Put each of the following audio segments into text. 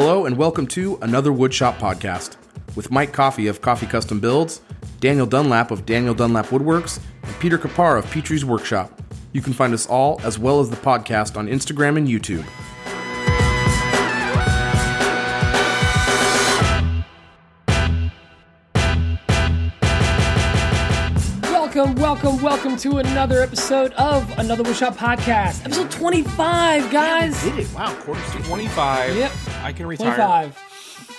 Hello and welcome to another Woodshop podcast with Mike Coffee of Coffee Custom Builds, Daniel Dunlap of Daniel Dunlap Woodworks, and Peter Kapar of Petrie's Workshop. You can find us all as well as the podcast on Instagram and YouTube. Welcome, welcome, welcome to another episode of another Woodshop podcast. Episode 25, guys. Did it? Wow, quarter to 25. Yep. I can retire. 25.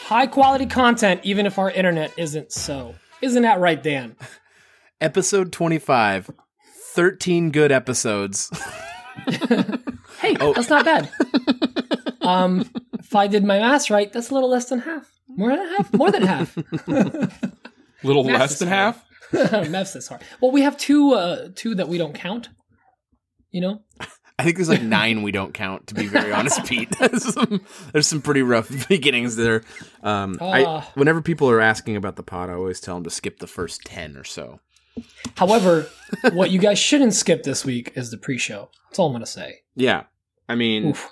High quality content, even if our internet isn't so. Isn't that right, Dan? Episode 25. 13 good episodes. Hey, that's not bad. um, if I did my math right, that's a little less than half. More than half? More than half. Little Math's less than hard. half. Math's this hard. Well, we have two, uh, two that we don't count. You know, I think there's like nine we don't count, to be very honest, Pete. There's some, there's some pretty rough beginnings there. Um, I, Ah. whenever people are asking about the pod, I always tell them to skip the first 10 or so. However, what you guys shouldn't skip this week is the pre-show. That's all I'm gonna say. Yeah. I mean, Oof.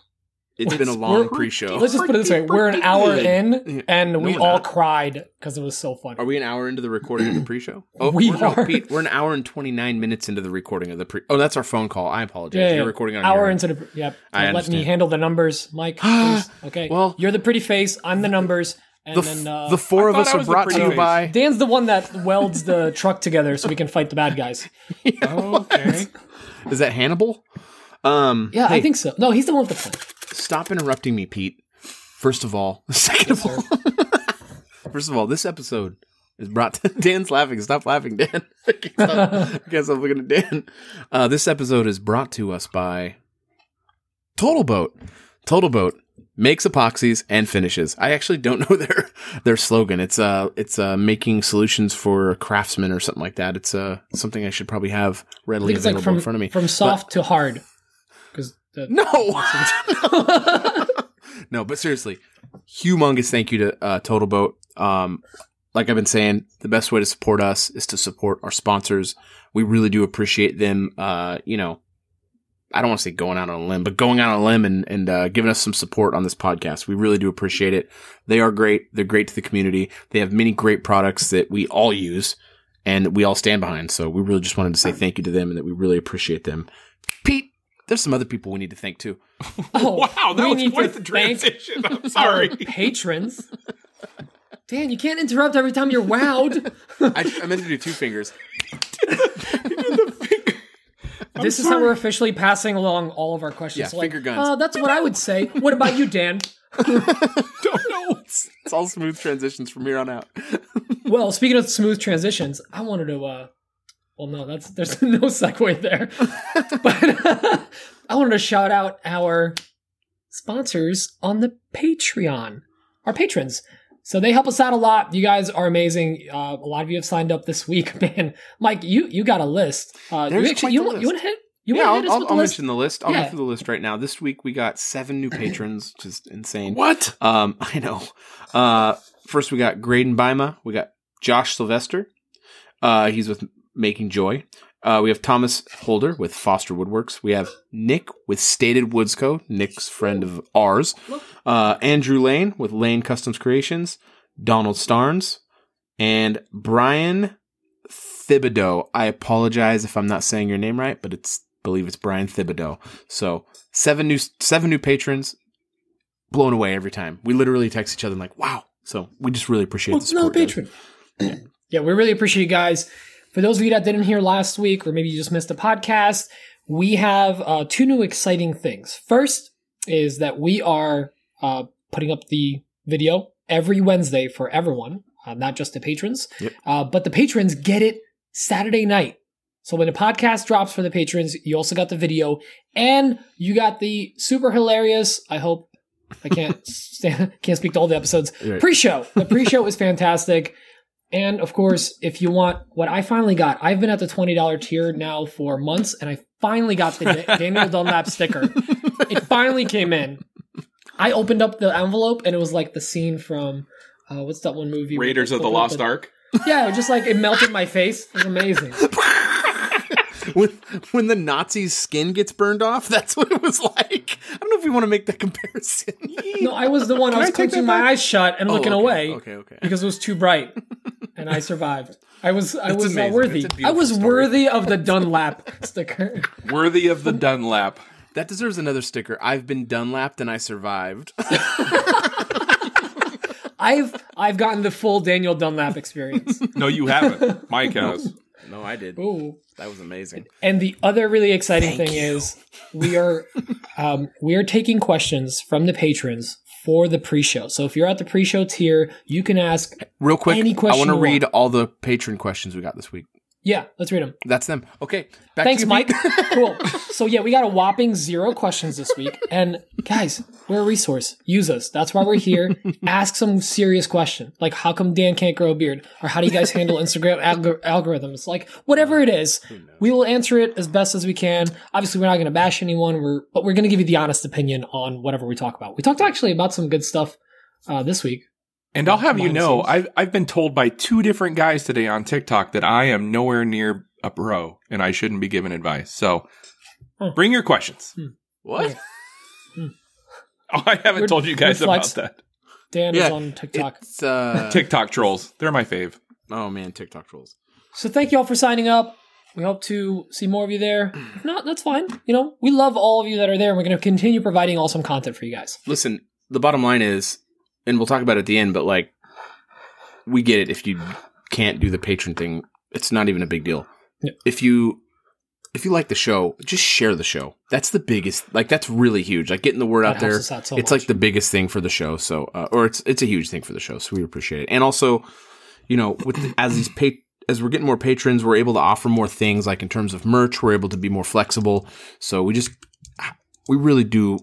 It's been a long pre show. Let's just put it this way: we're an hour in, and No, we we're all not. cried because it was so funny. Are we an hour into the recording of the pre show? Oh, We we're, no. Pete, we're an hour and 29 minutes into the recording of the pre. Oh, that's our phone call. I apologize. Yeah, yeah, You're yeah. recording on hour your end. into the yep. I let me handle the numbers, Mike. please. Okay. Well- you're the pretty face. I'm the numbers, and the, then uh, the four I of us I are brought to you face. by. Dan's the one that welds the truck together so we can fight the bad guys. Okay. Is that Hannibal? Um, Yeah, I think so. No, he's the one with the plan. Stop interrupting me, Pete. First of all, second of all, first of all, this episode is brought to Dan's laughing. Stop laughing, Dan. I can't stop, I can't stop looking at Dan. Uh, this episode is brought to us by Total Boat. Total Boat makes epoxies and finishes. I actually don't know their their slogan. It's uh it's uh making solutions for craftsmen or something like that. It's uh something I should probably have readily it's like available from in front of me. from soft to hard. Because No. no, but seriously, humongous thank you to uh, Total Boat. Um, like I've been saying, the best way to support us is to support our sponsors. We really do appreciate them. Uh, you know, I don't want to say going out on a limb, but going out on a limb and, and uh, giving us some support on this podcast. We really do appreciate it. They are great. They're great to the community. They have many great products that we all use and we all stand behind. So we really just wanted to say thank you to them and that we really appreciate them. Pete, there's some other people we need to thank too. oh, Wow, that we was need quite to the transition. I'm sorry. patrons. Dan, you can't interrupt every time you're wowed. I, I meant to do two fingers. this is how we're officially passing along all of our questions. Yeah, So, like, finger guns. Uh, that's what I would say. What about you, Dan? Don't know. It's, it's all smooth transitions from here on out. Well, speaking of smooth transitions, I wanted to. uh Well, no, that's there's no segue there. but I wanted to shout out our sponsors on the Patreon, our patrons. So they help us out a lot. You guys are amazing. Uh, a lot of you have signed up this week, man. Mike, you you got a list. Uh, There's you actually you want you want to hit you yeah, want to hit I'll, I'll, the I'll mention the list. I'll Yeah. go through the list right now. This week we got seven new patrons, which is insane. What? Um, I know. Uh, first we got Graydon Bima. We got Josh Sylvester. Uh, he's with Making Joy. Uh, we have Thomas Holder with Foster Woodworks. We have Nick with Stated Woods Co. Nick's friend of ours. Uh, Andrew Lane with Lane Customs Creations. Donald Starnes and Brian Thibodeau. I apologize if I'm not saying your name right, but it's believe it's Brian Thibodeau. So seven new seven new patrons, blown away every time. We literally text each other and like, wow. So we just really appreciate Well, the it's another patron. yeah, we really appreciate you guys. For those of you that didn't hear last week, or maybe you just missed the podcast, we have uh, two new exciting things. First is that we are uh, putting up the video every Wednesday for everyone, uh, not just the patrons. Yep. Uh, but the patrons get it Saturday night. So when the podcast drops for the patrons, you also got the video, and you got the super hilarious. I hope I can't stand, can't speak to all the episodes. Right. Pre-show. The pre-show is fantastic. And of course, if you want what I finally got, I've been at the $20 tier now for months and I finally got the Daniel Dunlap sticker. It finally came in. I opened up the envelope and it was like the scene from uh, what's that one movie? Raiders of the Open Lost Ark. Yeah, it just like it melted my face. It was amazing. when when the Nazi's skin gets burned off, that's what it was like. I don't know if we want to make that comparison. No, I was the one. I Can was I take clenching my eyes shut and looking okay, away Okay, okay. because it was too bright, and I survived. I was I That's was amazing. worthy. It's a I beautiful was story. worthy of the Dunlap sticker. Worthy of the Dunlap. That deserves another sticker. I've been Dunlapped and I survived. I've I've gotten the full Daniel Dunlap experience. No, you haven't. Mike has. no, I did. Ooh. That was amazing. And the other really exciting Thank thing you. is we are um, we are taking questions from the patrons for the pre-show. So if you're at the pre-show tier, you can ask. Real quick, Any I want to read want. all the patron questions we got this week. Yeah, let's read them. That's them. Okay. Back Thanks, you, Mike. Cool. So yeah, we got a whopping zero questions this week. And guys, we're a resource. Use us. That's why we're here. Ask some serious question, like how come Dan can't grow a beard, or how do you guys handle Instagram algor- algorithms? Like whatever it is, we will answer it as best as we can. Obviously, we're not going to bash anyone. We're but we're going to give you the honest opinion on whatever we talk about. We talked actually about some good stuff uh, this week. And I'll have you know, scenes. I've I've been told by two different guys today on TikTok that I am nowhere near a pro and I shouldn't be giving advice. So Huh. bring your questions. Hmm. What? Oh, I haven't We're- told you guys about that. Dan Yeah, is on TikTok. It's uh TikTok trolls. They're my fave. Oh man, TikTok trolls. So thank you all for signing up. We hope to see more of you there. If not, that's fine. You know, we love all of you that are there, and we're going to continue providing awesome content for you guys. Listen, the bottom line is, and we'll talk about it at the end, but like, we get it if you can't do the patron thing. It's not even a big deal. Yeah. If you if you like the show, just share the show. That's the biggest. Like that's really huge. Like getting the word That out there. out so it's much. like the biggest thing for the show. So, uh, or it's it's a huge thing for the show. So we appreciate it. And also, you know, with the, as these pa- as we're getting more patrons, we're able to offer more things. Like in terms of merch, we're able to be more flexible. So we just we really do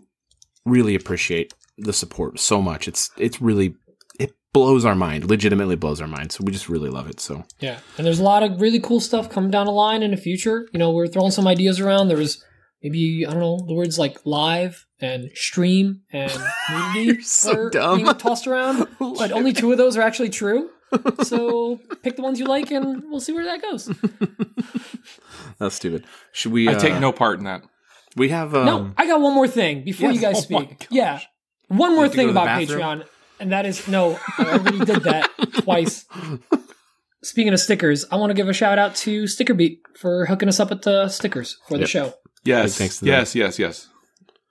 really appreciate the support so much. It's it's really it blows our mind. Legitimately blows our mind. So we just really love it. So Yeah, and there's a lot of really cool stuff coming down the line in the future. You know, we're throwing some ideas around. There was maybe I don't know the words like live and stream and nudity You're so are dumb. being tossed around, but only two of those are actually true. So pick the ones you like, and we'll see where that goes. that's stupid. Should we? I uh, take no part in that. We have um, no, I got one more thing before yes. you guys Oh my speak. Yeah, one more have to go thing about bathroom? Patreon, and that is no, I already did that twice. Speaking of stickers, I want to give a shout out to Stickerbeat for hooking us up with the stickers for the Yep. show. Yes. thanks to them. yes, yes, yes.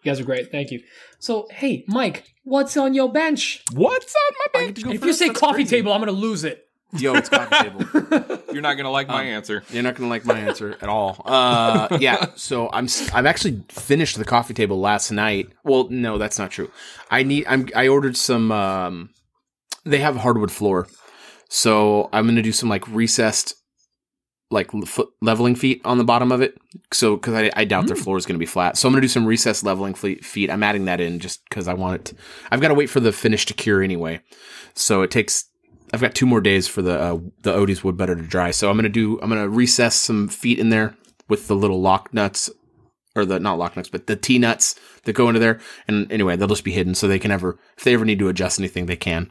You guys are great. Thank you. So, hey, Mike, what's on your bench? What's on my bench? to go If you say That's coffee crazy. table, I'm going to lose it. Yo, it's coffee table. You're not gonna like Um, my answer. You're not gonna like my answer at all. Uh, yeah. So I'm I've actually finished the coffee table last night. Well, no, that's not true. I need I'm I ordered some. Um, they have hardwood floor, so I'm gonna do some like recessed, like foot leveling feet on the bottom of it. So because I, I doubt their floor is gonna be flat, so I'm gonna do some recessed leveling feet. I'm adding that in just because I want it. To, I've got to wait for the finish to cure anyway, so it takes I've got two more days for the uh, the Odie's Wood Butter to dry, so I'm gonna do I'm gonna recess some feet in there with the little lock nuts or the not lock nuts, but the T nuts that go into there. And anyway, they'll just be hidden so they can ever if they ever need to adjust anything, they can.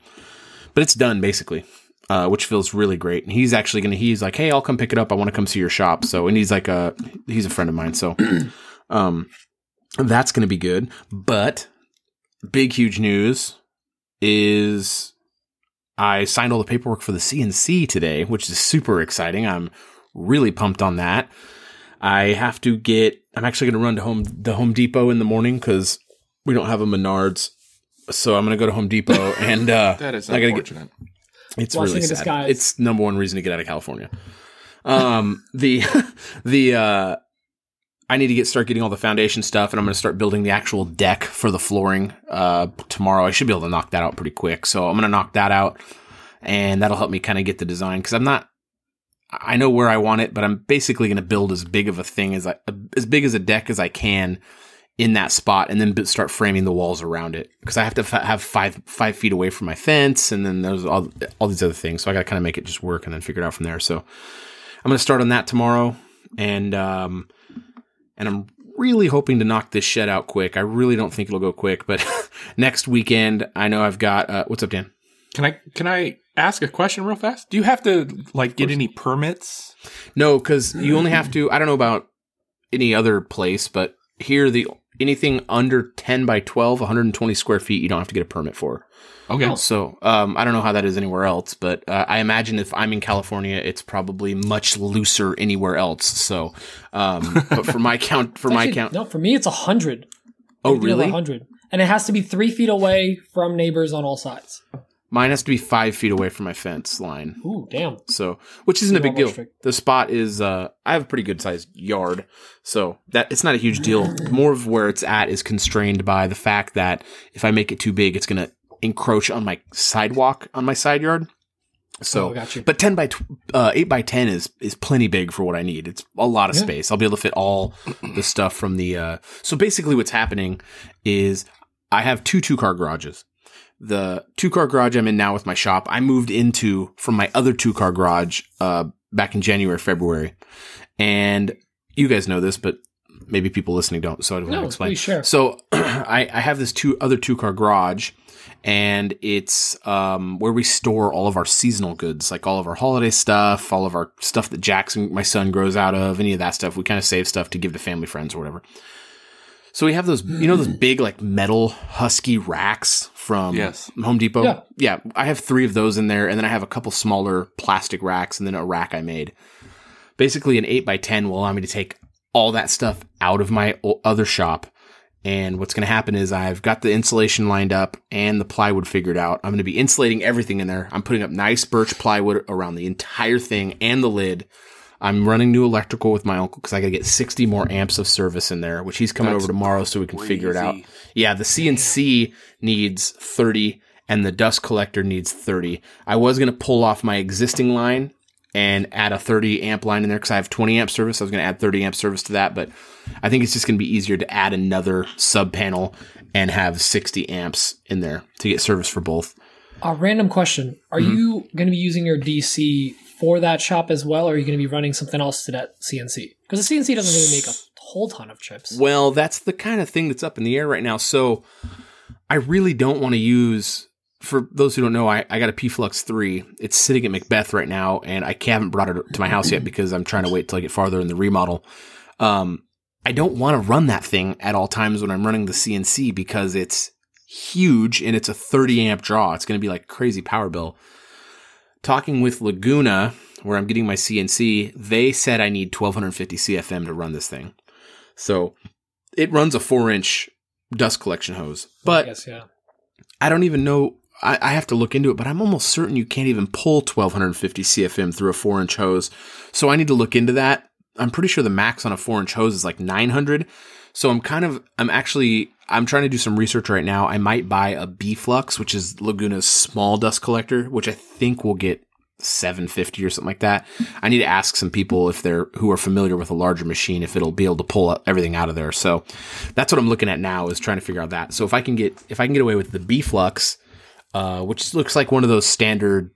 But it's done basically, uh, which feels really great. And he's actually gonna he's like, hey, I'll come pick it up. I want to come see your shop. So and he's like a he's a friend of mine, so um, that's gonna be good. But big huge news is I signed all the paperwork for the CNC today, which is super exciting. I'm really pumped on that. I have to get. I'm actually going to run to home the Home Depot in the morning because we don't have a Menards. So I'm going to go to Home Depot and uh, That is I gotta get- unfortunate. it's Blessing really sad. disguise. It's number one reason to get out of California. Um, the the uh, I need to get start getting all the foundation stuff, and I'm going to start building the actual deck for the flooring uh, tomorrow. I should be able to knock that out pretty quick. So I'm going to knock that out, and that'll help me kind of get the design because I'm not. I know where I want it, but I'm basically going to build as big of a thing as I as big as a deck as I can in that spot, and then start framing the walls around it because I have to f- have five five feet away from my fence, and then there's all all these other things. So I got to kind of make it just work, and then figure it out from there. So I'm going to start on that tomorrow, and um, and I'm really hoping to knock this shed out quick. I really don't think it'll go quick, but next weekend I know I've got. Uh, what's up, Dan? Can I can I ask a question real fast? Do you have to like get any permits? No, because you only have to. I don't know about any other place, but here the anything under 10 by 12, 120 square feet, you don't have to get a permit for. Okay. Oh. So um, I don't know how that is anywhere else, but uh, I imagine if I'm in California, it's probably much looser anywhere else. So, um, but for my count, for my count, No, for me it's a hundred. oh really? hundred, and it has to be three feet away from neighbors on all sides. Mine has to be five feet away from my fence line. Ooh, damn. So, which isn't a You're big deal. strict. The spot is, uh, I have a pretty good sized yard. So that it's not a huge deal. More of where it's at is constrained by the fact that if I make it too big, it's going to encroach on my sidewalk on my side yard. So, Oh, I got you. but 10 by, tw- uh, 8 by 10 is, is plenty big for what I need. It's a lot of Yeah. space. I'll be able to fit all the stuff from the, uh, so basically what's happening is I have two two car garages. The two car garage I'm in now with my shop, I moved into from my other two car garage, uh, back in January, February. And you guys know this, but maybe people listening don't. So I don't want to explain. please share. So I, I have this two other two car garage and it's um, where we store all of our seasonal goods, like all of our holiday stuff, all of our stuff that Jackson, my son, grows out of, any of that stuff. We kind of save stuff to give to family friends or whatever. So we have those, you know, those big like metal husky racks from Yes. Home Depot. Yeah. yeah, I have three of those in there, and then I have a couple smaller plastic racks, and then a rack I made. Basically, an eight by ten will allow me to take all that stuff out of my o- other shop. And what's going to happen is I've got the insulation lined up and the plywood figured out. I'm going to be insulating everything in there. I'm putting up nice birch plywood around the entire thing and the lid. I'm running new electrical with my uncle because I got to get 60 more amps of service in there, which he's coming That's over tomorrow so we can figure it out. Yeah, the CNC needs 30 and the dust collector needs 30. I was going to pull off my existing line and add a 30 amp line in there because I have 20 amp service. I was going to add 30 amp service to that, but I think it's just going to be easier to add another sub panel and have 60 amps in there to get service for both. A random question: Are Mm-hmm. you going to be using your DC for that shop as well, or are you going to be running something else to that CNC? Because the CNC doesn't really make a whole ton of chips. Well, that's the kind of thing that's up in the air right now. So I really don't want to use. For those who don't know, I, I got a P Flux 3. It's sitting at Macbeth right now, and I haven't brought it to my house yet because I'm trying to wait till I get farther in the remodel. Um, I don't want to run that thing at all times when I'm running the CNC because it's huge and it's a 30 amp draw. It's going to be like crazy power bill. Talking with Laguna, where I'm getting my CNC, they said I need 1250 CFM to run this thing. So it runs a four inch dust collection hose, I but guess, yeah. I don't even know. I, I have to look into it, but I'm almost certain you can't even pull 1250 CFM through a four inch hose. So I need to look into that. I'm pretty sure the max on a four inch hose is like 900. So I'm kind of, I'm actually, I'm trying to do some research right now. I might buy a B Flux, which is Laguna's small dust collector, which I think will get 750 or something like that. I need to ask some people if they're who are familiar with a larger machine if it'll be able to pull everything out of there. So that's what I'm looking at now is trying to figure out that. So if I can get if I can get away with the B Flux, uh, which looks like one of those standard,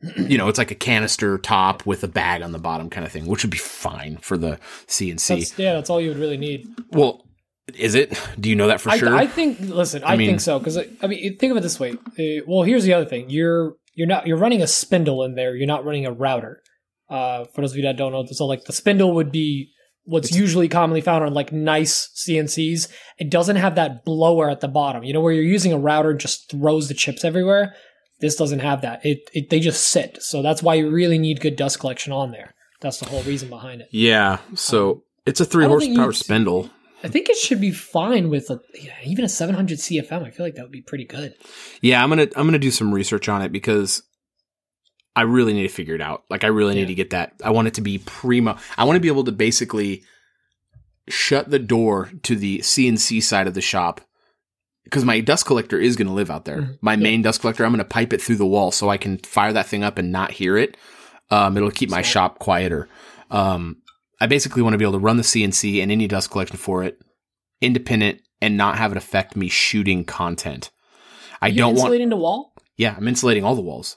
you know, it's like a canister top with a bag on the bottom kind of thing, which would be fine for the CNC. That's, yeah, that's all you would really need. well, is it? Do you know that for I, sure? I think. Listen, I, mean- think so because I mean, think of it this way. Uh, well, here's the other thing: you're you're not you're running a spindle in there. You're not running a router. Uh, for those of you that don't know, so like the spindle would be what's usually commonly found on like nice CNCs. It doesn't have that blower at the bottom. You know where you're using a router just throws the chips everywhere. This doesn't have that. It, it they just sit. So that's why you really need good dust collection on there. That's the whole reason behind it. yeah. So um, it's a three I don't think horsepower spindle. I think it should be fine with a, yeah, even a 700 CFM. I feel like that would be pretty good. Yeah, I'm gonna I'm gonna do some research on it because I really need to figure it out. Like I really Yeah. need to get that. I want it to be primo. I want to be able to basically shut the door to the CNC side of the shop because my dust collector is going to live out there. Mhm. My Yeah. main dust collector, I'm going to pipe it through the wall so I can fire that thing up and not hear it. Um, it'll keep my Smart. shop quieter. Um, I basically want to be able to run the CNC and any dust collection for it independent and not have it affect me shooting content. I You don't want insulating the wall. yeah, I'm insulating all the walls.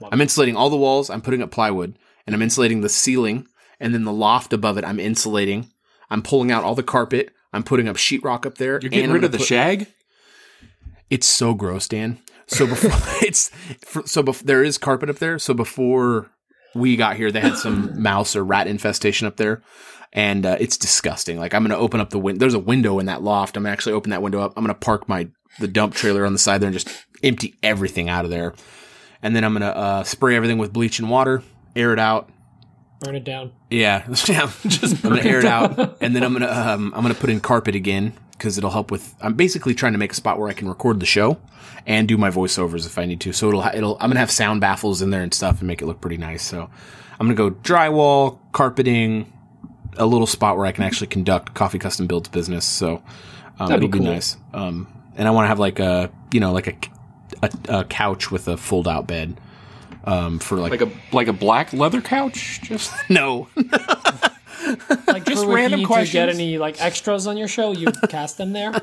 Love I'm insulating all the walls. I'm putting up plywood and I'm insulating the ceiling and then the loft above it. I'm insulating. I'm pulling out all the carpet. I'm putting up sheetrock up there. You're getting and rid of the put- shag? It's so gross, Dan. So before it's so bef- there is carpet up there. So before we got here, they had some mouse or rat infestation up there. And uh, it's disgusting. Like I'm going to open up the window. There's a window in that loft. I'm gonna actually open that window up. I'm going to park my the dump trailer on the side there and just empty everything out of there. And then I'm going to uh, spray everything with bleach and water, air it out, Burn it down. yeah, yeah. Just I'm gonna air it out, and then I'm gonna um, I'm gonna put in carpet again because it'll help with. I'm basically trying to make a spot where I can record the show and do my voiceovers if I need to. So it'll it'll I'm gonna have sound baffles in there and stuff and make it look pretty nice. So I'm gonna go drywall, carpeting, a little spot where I can actually conduct coffee custom builds business. So um, That'd be it'll be, cool. nice. Um, and I want to have like a you know like a a, a couch with a fold out bed. Um, for like, Like a like a black leather couch. Just no, Like Just for if random you need to get any like extras on your show, you cast them there.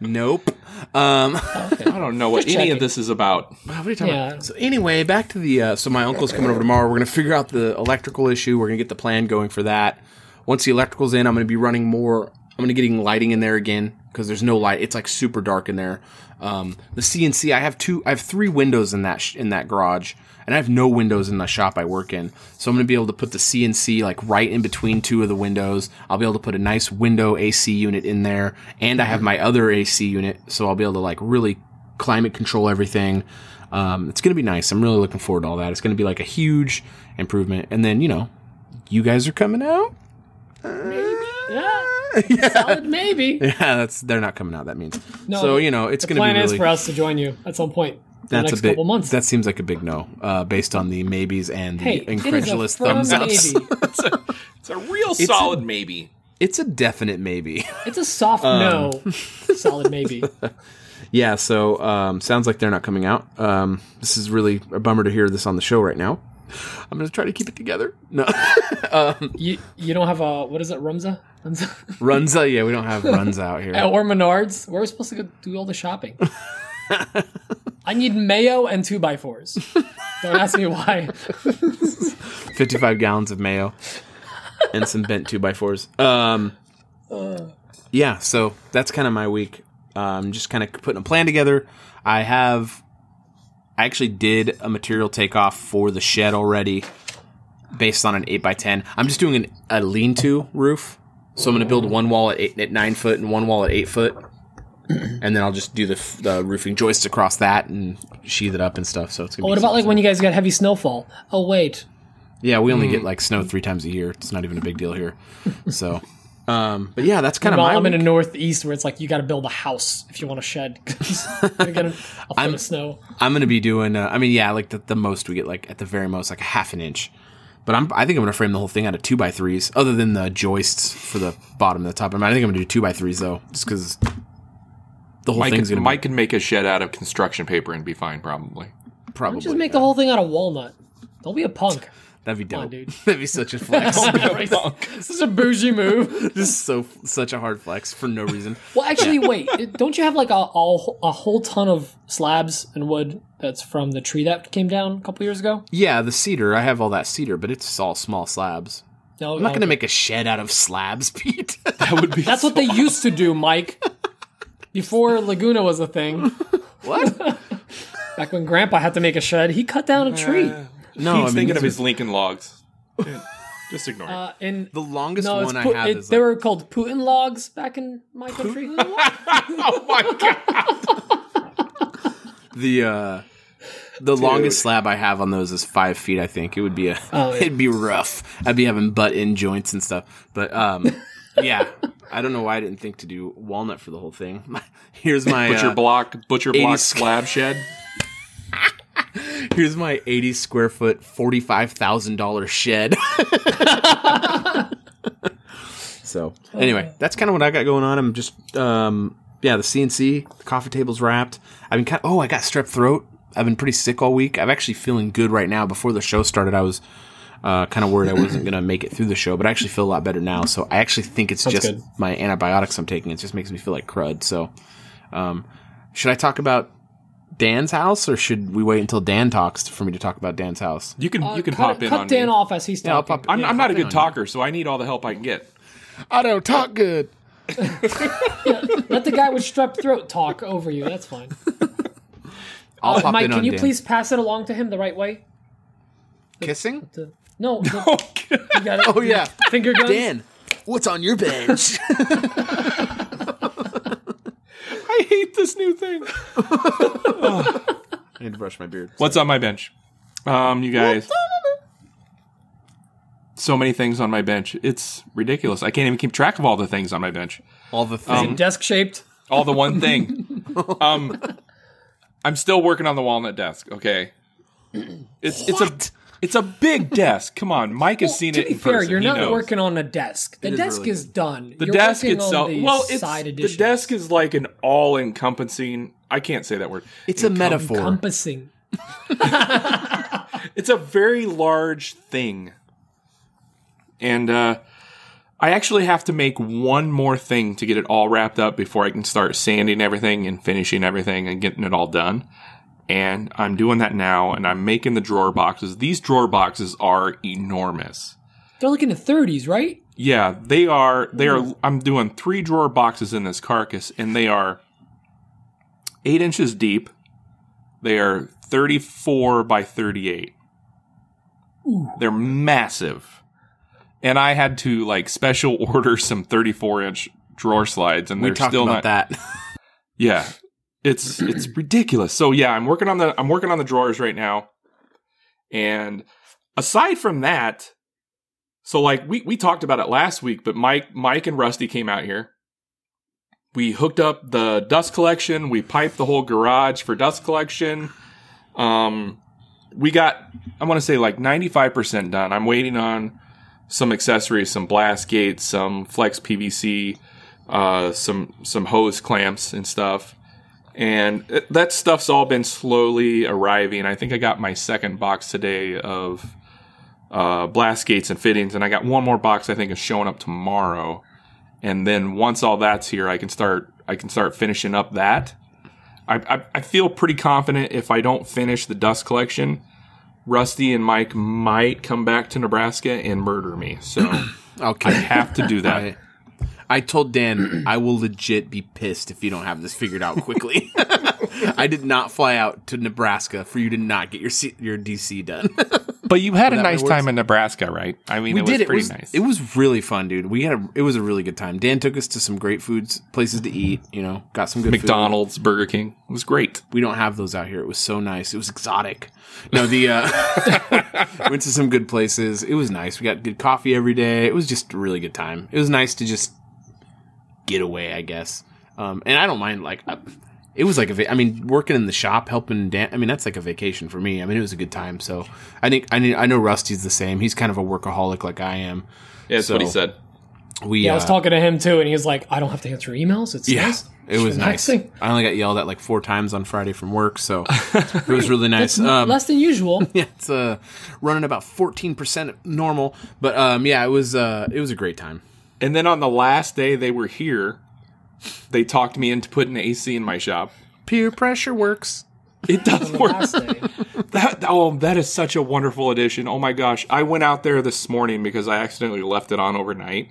nope. Um, I don't know what Just any checking. of this is about. What are you talking Yeah. about? So anyway, back to the. Uh, so my uncle's coming over tomorrow. We're gonna figure out the electrical issue. We're gonna get the plan going for that. Once the electrical's in, I'm gonna be running more. I'm gonna getting lighting in there again because there's no light. It's like super dark in there. Um, the CNC. I have two. I have three windows in that sh- in that garage, and I have no windows in the shop I work in. So I'm gonna be able to put the CNC like right in between two of the windows. I'll be able to put a nice window AC unit in there, and I have my other AC unit, so I'll be able to like really climate control everything. Um, it's gonna be nice. I'm really looking forward to all that. It's gonna be like a huge improvement. And then you know, you guys are coming out. Maybe. Yeah, solid maybe. Yeah, that's they're not coming out. That means No, so you know it's gonna be. plan be is really. for us to join you at some point. In the that's next a big. couple months. That seems like a big no, uh, based on the maybes and the hey, it is a incredulous thumbs ups. It's a, it's a real solid maybe. It's a definite maybe. It's a soft Um, no, solid maybe. yeah. So um, sounds like they're not coming out. Um, this is really a bummer to hear this on the show right now. I'm gonna try to keep it together. No, You you don't have a what is it, Rumza? Rumza? runs. Uh, yeah, we don't have runs out here. or Menards? Where are we supposed to go do all the shopping? I need mayo and two by fours. Don't ask me why. 55 gallons of mayo and some bent two by fours. Um, yeah, so that's kind of my week. Um, just kind of putting a plan together. I have, I actually did a material takeoff for the shed already based on an 8x10. I'm just doing an, a lean to roof. So I'm going to build one wall at, eight, at 9 foot and one wall at 8 foot. And then I'll just do the, the roofing joists across that and sheathe it up and stuff. So it's gonna What be about like when you guys got heavy snowfall? Oh wait, yeah, we only get like snow three times a year. It's not even a big deal here. So, um, but yeah, that's kind of. I'm in the northeast where it's like you got to build a house if you want a shed. you're gonna get a, a foot of snow. I'm gonna be doing. Uh, I mean, yeah, like the, the most we get, like at the very most, like a half an inch. But I'm. I think I'm gonna frame the whole thing out of two by threes, other than the joists for the bottom and the top. I, mean, I think I'm gonna do two by threes though, just because the whole Mike, thing's could, gonna Mike can make a shed out of construction paper and be fine, probably. probably. Just make the whole thing out of walnut. Don't be a punk. That'd be dope. on, dude. That'd be such a flex. This is a bougie move. this is so such a hard flex for no reason. Well, actually, wait. Don't you have like a, a a whole ton of slabs and wood that's from the tree that came down a couple years ago? Yeah, the cedar. I have all that cedar, but it's all small slabs. No, I'm not gonna make a shed out of slabs, Pete. That would be. That's what they used to do, Mike. Before Laguna was a thing. what? Back when Grandpa had to make a shed, he cut down a tree. No, He's I mean, thinking of his Lincoln logs. Yeah, Just ignore it. Uh, and the longest no, it's one I Pu- have it- is they like, were called Putin logs back in my country. oh my god! the uh the longest slab I have on those is five feet. I think it would be a Oh, yeah. it'd be rough. I'd be having butt in joints and stuff. But um, yeah, I don't know why I didn't think to do walnut for the whole thing. Here's my Butcher uh, block, butcher block slab shed. here's my eighty square foot, forty five thousand dollar shed. so anyway, that's kind of what I got going on. I'm just um yeah, the CNC, the coffee table's wrapped. I've been kind oh, I got strep throat. I've been pretty sick all week. I'm actually feeling good right now. Before the show started, I was uh, kind of worried I wasn't going to make it through the show, but I actually feel a lot better now. So I actually think it's just good. my antibiotics I'm taking. It just makes me feel like crud. So, um, should I talk about Dan's house, or should we wait until Dan talks for me to talk about Dan's house? You can Uh, you can cut, pop in cut on Dan me. off as he's Yeah, I'll talking. pop. I'm, yeah, I'm not a pop in good on talker, so I need all the help I can get. I don't talk good. Let the guy with strep throat talk over you. That's fine. I'll Uh, pop Mike, in can on you Dan. please pass it along to him the right way? kissing? The- no, the, Oh, you got it. Oh yeah, finger guns. Dan. What's on your bench? I hate this new thing. I need to brush my beard. What's on my bench? Um, you guys. So many things on my bench. It's ridiculous. I can't even keep track of all the things on my bench. All the Um. Desk shaped. All the one thing. um, I'm still working on the walnut desk. Okay, it's it's a it's a big desk. Come on, Mike has seen To it be in fair, person. you're He not knows. working on a desk. The is desk really is done. the You're desk itself. On the well, it's side the desk is like an all encompassing. I can't say that word. it's a metaphor. encompassing. It's a very large thing. And uh, I actually have to make one more thing to get it all wrapped up before I can start sanding everything and finishing everything and getting it all done. And I'm doing that now, and I'm making the drawer boxes. These drawer boxes are enormous. They're like in the 30s, right? Yeah, they are. They are. Mm-hmm. I'm doing three drawer boxes in this carcass, and they are eight inches deep. They are 34 by 38. They're massive, and I had to like special order some 34 inch drawer slides, and we they're talked still about not. that. Yeah, it's it's ridiculous. So yeah, I'm working on the I'm working on the drawers right now, and aside from that, so like we we talked about it last week, but Mike Mike and Rusty came out here. We hooked up the dust collection. We piped the whole garage for dust collection. Um, we got I want to say like 95 percent done. I'm waiting on some accessories, some blast gates, some flex PVC, uh, some some hose clamps and stuff. And it- that stuff's all been slowly arriving. I think I got my second box today of uh, blast gates and fittings, and I got one more box I think is showing up tomorrow. And then once all that's here, I can start I can start finishing up that. I, I, I feel pretty confident if I don't finish the dust collection, Rusty and Mike might come back to Nebraska and murder me. So Okay. I have to do that. I, I told Dan I will legit be pissed if you don't have this figured out quickly. I did not fly out to Nebraska for you to not get your C- your DC done. But you had a nice time in Nebraska, right? I mean, we it was did it. pretty was, nice. It was really fun, dude. We had a it was a really good time. Dan took us to some great foods places to eat. You know, got some good food. McDonald's, Burger King. It was great. We don't have those out here. It was so nice. It was exotic. No, the uh went to some good places. It was nice. We got good coffee every day. It was just a really good time. It was nice to just get away, I guess. Um, and I don't mind like it was like a va- I mean working in the shop helping Dan. I mean that's like a vacation for me. I mean it was a good time. So I think I mean, I know Rusty's the same. He's kind of a workaholic like I am. Yeah, that's what he said. We Yeah, I was uh, talking to him too, and he was like, "I don't have to answer emails. It's Yeah, nice. it was It's nice. relaxing. I only got yelled at like four times on Friday from work, so it was really nice. Um, less than usual. yeah, it's uh, running about fourteen percent normal, but um, yeah, it was uh, it was a great time. And then on the last day they were here, they talked me into putting an AC in my shop. Peer pressure works. It does work. That oh, that is such a wonderful addition. Oh my gosh, I went out there this morning because I accidentally left it on overnight,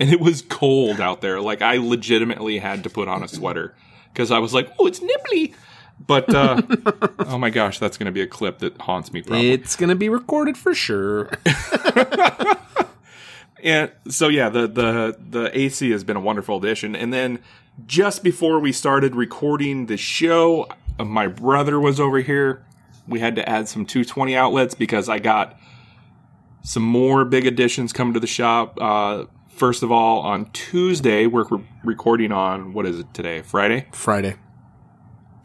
and it was cold out there. Like I legitimately had to put on a sweater because I was like, "Oh, it's nibbly." But uh, oh my gosh, that's going to be a clip that haunts me. Probably. It's gonna be recorded for sure. And so yeah, the the the AC has been a wonderful addition. And then just before we started recording the show, uh, my brother was over here. We had to add some 220 outlets because I got some more big additions coming to the shop. Uh, first of all, on Tuesday, we're recording on what is it today? Friday. Friday.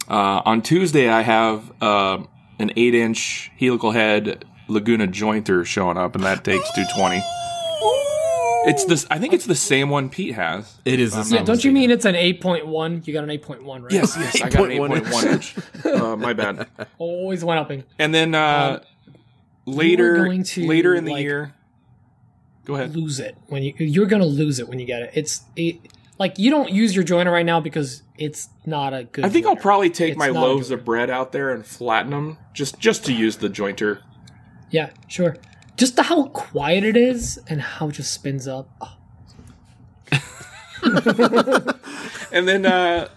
Uh, on Tuesday, I have uh, an eight inch helical head Laguna jointer showing up, and that takes 220. It's this. I think it's the same one Pete has. It is. the I'm same not Don't you mean it's an 8.1? You got an 8.1, right? Yes, yes, I got an 8.1 8.1 inch. Uh, my bad. Always one upping. And then uh, later, going to, later in the like- year, go ahead. Lose it when you you're gonna lose it when you get it. It's it, like you don't use your jointer right now because it's not a good. I think I'll probably take It's my loaves of bread out there and flatten them just just to use the jointer. Yeah, sure. Just the, how quiet it is and how it just spins up. Oh, And then uh,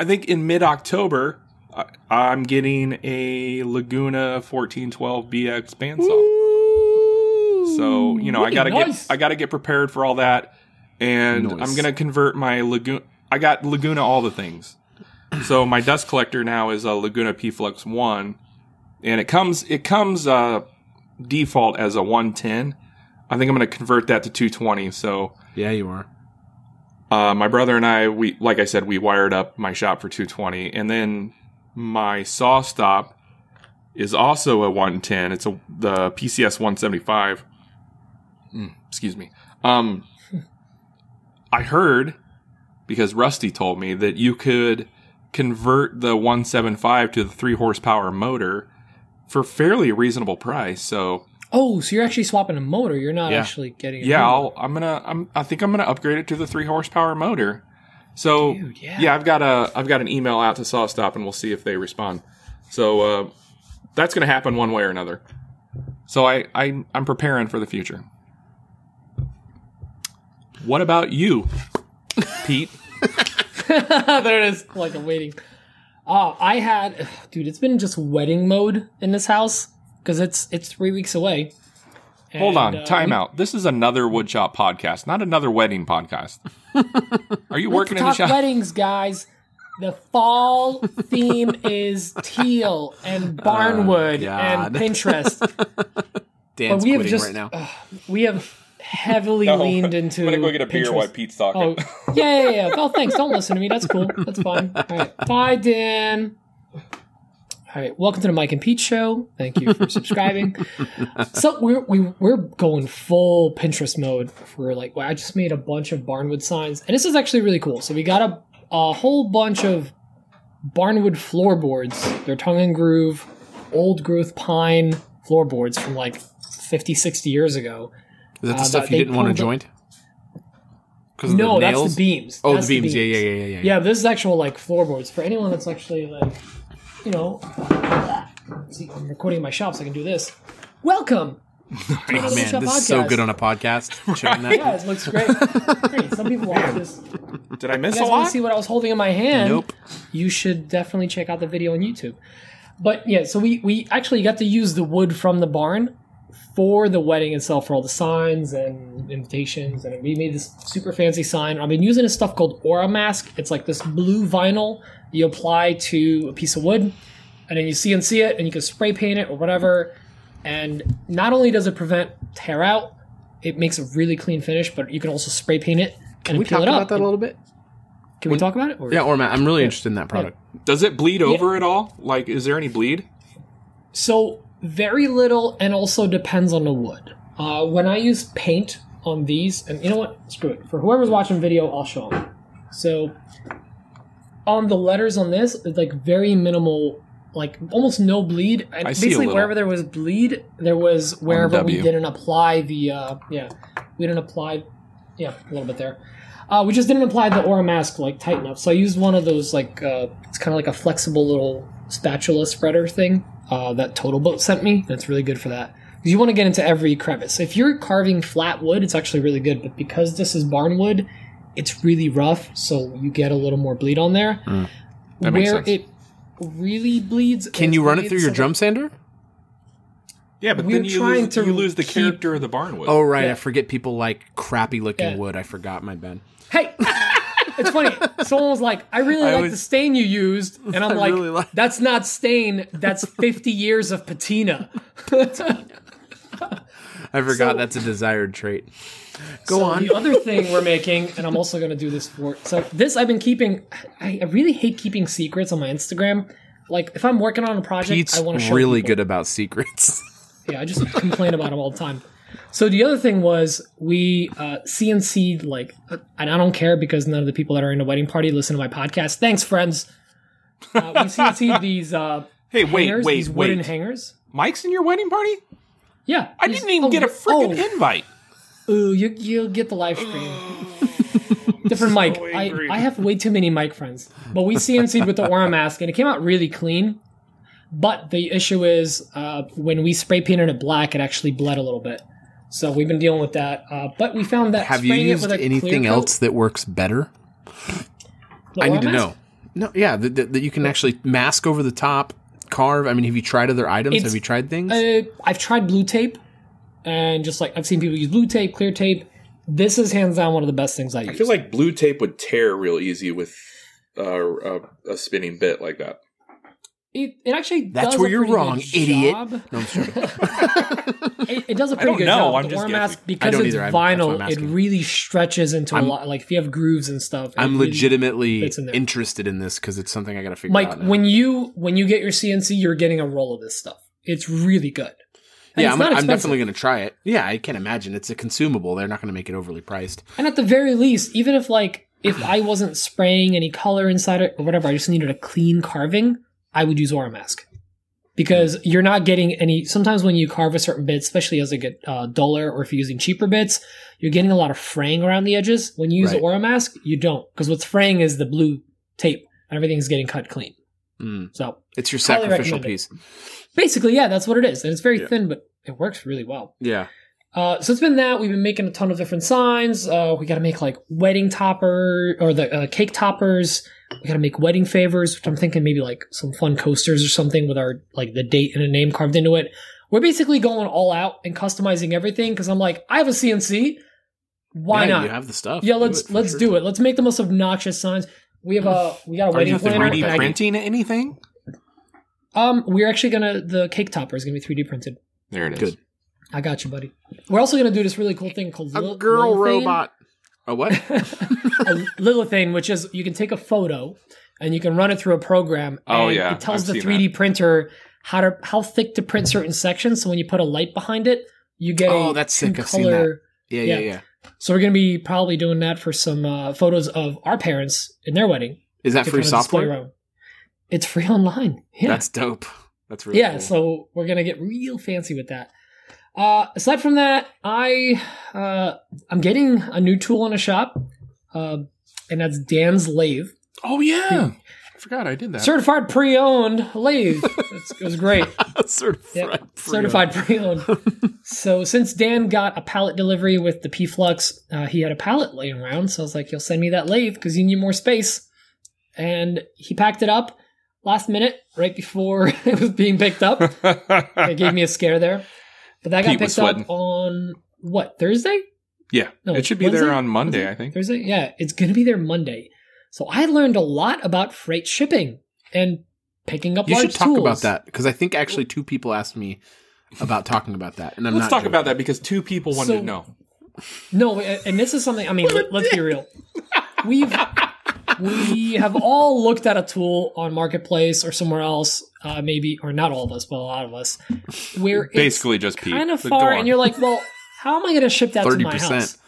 I think in mid October, I, I'm getting a Laguna 1412 BX bandsaw. So you know, I gotta nice. get I gotta get prepared for all that, and Nice. I'm gonna convert my Laguna. I got Laguna all the things. So my dust collector now is a Laguna P Flux one, and it comes it comes uh, default as a 110. I think I'm gonna convert that to 220. So Yeah, you are. uh, my brother and I, we like I said, we wired up my shop for 220, and then my SawStop is also a 110. It's a the PCS 175. Mm, excuse me. Um, I heard because Rusty told me that you could convert the 175 to the three horsepower motor for fairly reasonable price. So Oh, so you're actually swapping a motor. You're not Yeah. actually getting. a yeah. I'll, I'm gonna. I'm. I think I'm gonna upgrade it to the three horsepower motor. So Dude, yeah. yeah. I've got a. I've got an email out to SawStop, and we'll see if they respond. So uh, that's gonna happen one way or another. So I, I I'm preparing for the future. What about you, Pete? there it is. Like I'm waiting. Oh, I had, dude. It's been just wedding mode in this house because it's it's three weeks away. Hold on, uh, time we- out. This is another woodshop podcast, not another wedding podcast. Are you working in the shop? weddings, guys. The fall theme is teal and barnwood and Pinterest. Dan's we have just right now. ugh, we have heavily leaned into. I'm gonna go get a beer Pinterest. Pete's talking. Oh, yeah, yeah, yeah. Oh, thanks. Don't listen to me. That's cool. That's fine. All right. Bye, Dan. All right. Welcome to the Mike and Pete show. Thank you for subscribing. so we're we, we're going full Pinterest mode for like. Well, I just made a bunch of barnwood signs, and this is actually really cool. So we got a a whole bunch of barnwood floorboards. They're tongue and groove, old growth pine floorboards from like 50, 60 years ago. Is that the uh, stuff but you didn't want to pulled joint? Because No, the that's the beams. Oh, That's the beams. Yeah, yeah, yeah, yeah, yeah. Yeah, this is actual like floorboards for anyone that's actually like, you know. See, I'm recording in my shop, so I can do this. Welcome. Oh, man, Shop this is so good on a podcast. Showing that. Yeah, it looks great. great. Some people watch this. Did I miss guys a want lot? to see what I was holding in my hand? Nope. You should definitely check out the video on YouTube. But yeah, so we we actually got to use the wood from the barn for the wedding itself for all the signs and invitations and we made this super fancy sign i've been using this stuff called Oramask it's like this blue vinyl you apply to a piece of wood and then you cnc it and you can spray paint it or whatever and not only does it prevent tear out it makes a really clean finish but you can also spray paint it and Can we peel talk it up about that a little bit? can we talk about it or? Yeah, or Matt, I'm really interested in that product. Does it bleed over at all? Like, is there any bleed? So very little, and also depends on the wood. Uh, when I use paint on these, and you know what? Screw it. For whoever's watching video, I'll show them. So on the letters on this, it's like very minimal, like almost no bleed. And I see basically, wherever there was bleed, there was wherever we didn't apply the uh, yeah, we didn't apply yeah a little bit there. Uh, we just didn't apply the Oramask like tight enough. So I used one of those like uh, it's kind of like a flexible little spatula spreader thing uh, that Total Boat sent me. That's really good for that. 'Cause You want to get into every crevice. If you're carving flat wood, it's actually really good. But because this is barn wood, it's really rough, so you get a little more bleed on there. That makes Where sense. it really bleeds. Can you run it through your drum sander? Yeah, but We're then you trying lose, to you lose the keep- character of the barnwood. Oh, right. Yeah. I forget people like crappy looking Yeah. wood. I forgot my bad. Hey, it's funny. Someone was like, "I really I like was- the stain you used," and I'm I like, really like- "That's not stain. That's 50 years of patina." I forgot So- that's a desired trait. Go So on. The other thing we're making, and I'm also going to do this for. So this I've been keeping. I, I really hate keeping secrets on my Instagram. Like if I'm working on a project, Pete's I want to show really people. good about secrets. Yeah, I just complain about them all the time. So the other thing was we uh, CNC'd like, and I don't care because none of the people that are in the wedding party listen to my podcast. Thanks, friends. Uh, we CNC'd these uh, hey, wait, hangers, wait, these wooden wait. hangers. Mike's in your wedding party? Yeah, I didn't even oh, get a freaking oh, invite. Ooh, you you'll get the live stream. Different mic. I, angry. I have way too many mic friends. But we CNC'd with the Aura mask and it came out really clean. But the issue is uh, when we spray painted it black, it actually bled a little bit. So we've been dealing with that. Uh, but we found that Have you spraying it used with a anything clear coat- else that works better? I Aura need to know. No, yeah, that, that, that you can actually mask over the top, carve. I mean, have you tried other items? It's- have you tried things? Uh, I've tried blue tape, and just like I've seen people use blue tape, clear tape. This is hands down one of the best things I use. I feel like blue tape would tear real easy with uh, a, a spinning bit like that. It, it actually That's does where a you're pretty good wrong, idiot. job. no, I'm joking. It, it does a pretty don't good know, job. I'm the just Oramask guessing. because don't it's either, I'm- that's what vinyl, it really stretches into a I'm- lot. Like if you have grooves and stuff, I'm really- legitimately in interested in this because it's something I got to figure Mike, out. now. when you when you get your CNC, you're getting a roll of this stuff. It's really good. And yeah, I'm, I'm definitely going to try it. Yeah, I can't imagine it's a consumable. They're not going to make it overly priced. And at the very least, even if like if I wasn't spraying any color inside it or whatever, I just needed a clean carving, I would use Oramask. Because you're not getting any. Sometimes when you carve a certain bit, especially as they get uh, duller, or if you're using cheaper bits, you're getting a lot of fraying around the edges. When you use Right. Oramask, you don't, because what's fraying is the blue tape, and everything's getting cut clean. Mm. So It's your sacrificial recommend it. piece. basically, yeah, that's what it is, and it's very Yeah. thin, but it works really well. Yeah. Uh, so it's been that we've been making a ton of different signs. Uh, we got to make like wedding topper or the uh, cake toppers. We got to make wedding favors, which I'm thinking maybe like some fun coasters or something with our like the date and a name carved into it. We're basically going all out and customizing everything because I'm like, I have a CNC. Why Yeah, not? You have the stuff. yeah, let's it for let's sure. do it. Let's make the most obnoxious signs. We have a we got a Are wedding you planner. 3D printing anything? Um, we're actually gonna the cake topper is gonna be 3D printed. There it is. Good. I got you, buddy. We're also gonna do this really cool thing called A Lil- girl Lilithane. robot. A what? a Lilithane, which is you can take a photo and you can run it through a program. Oh, yeah, it tells I've the 3D printer how to how thick to print certain sections. So when you put a light behind it, you get Oh, that's sick. I've seen color. Yeah, yeah, Yeah. yeah. So we're gonna be probably doing that for some uh, photos of our parents in their wedding. Is that free software? It's free online. Yeah, That's dope. That's really yeah. cool. So we're gonna get real fancy with that. Uh, aside from that, I uh, I'm getting a new tool in a shop, uh, and that's Dan's lathe. Oh yeah, I forgot I did that. certified pre-owned lathe. It was great. certified. Yep. pre-owned. certified pre-owned. so since Dan got a pallet delivery with the P Flux, uh, he had a pallet laying around. So I was like, "You'll send me that lathe because you need more space." And he packed it up last minute, right before it was being picked up. It gave me a scare there. But that got Pete was picked up on what Thursday? yeah, No, it should be Wednesday? there on Monday, Wednesday? I think. Thursday? Yeah, it's going to be there Monday. So I learned a lot about freight shipping and picking up You large should talk tools. about that because I think actually two people asked me about talking about that, and I'm Let's not talk joking. about that because two people wanted So- to know. No, and this is something. I mean, let, let's be real. We've we have all looked at a tool on marketplace or somewhere else, uh, maybe, or not all of us, but a lot of us, where it's Basically, just kind of far, and you're like, well, how am I going to ship that to my house?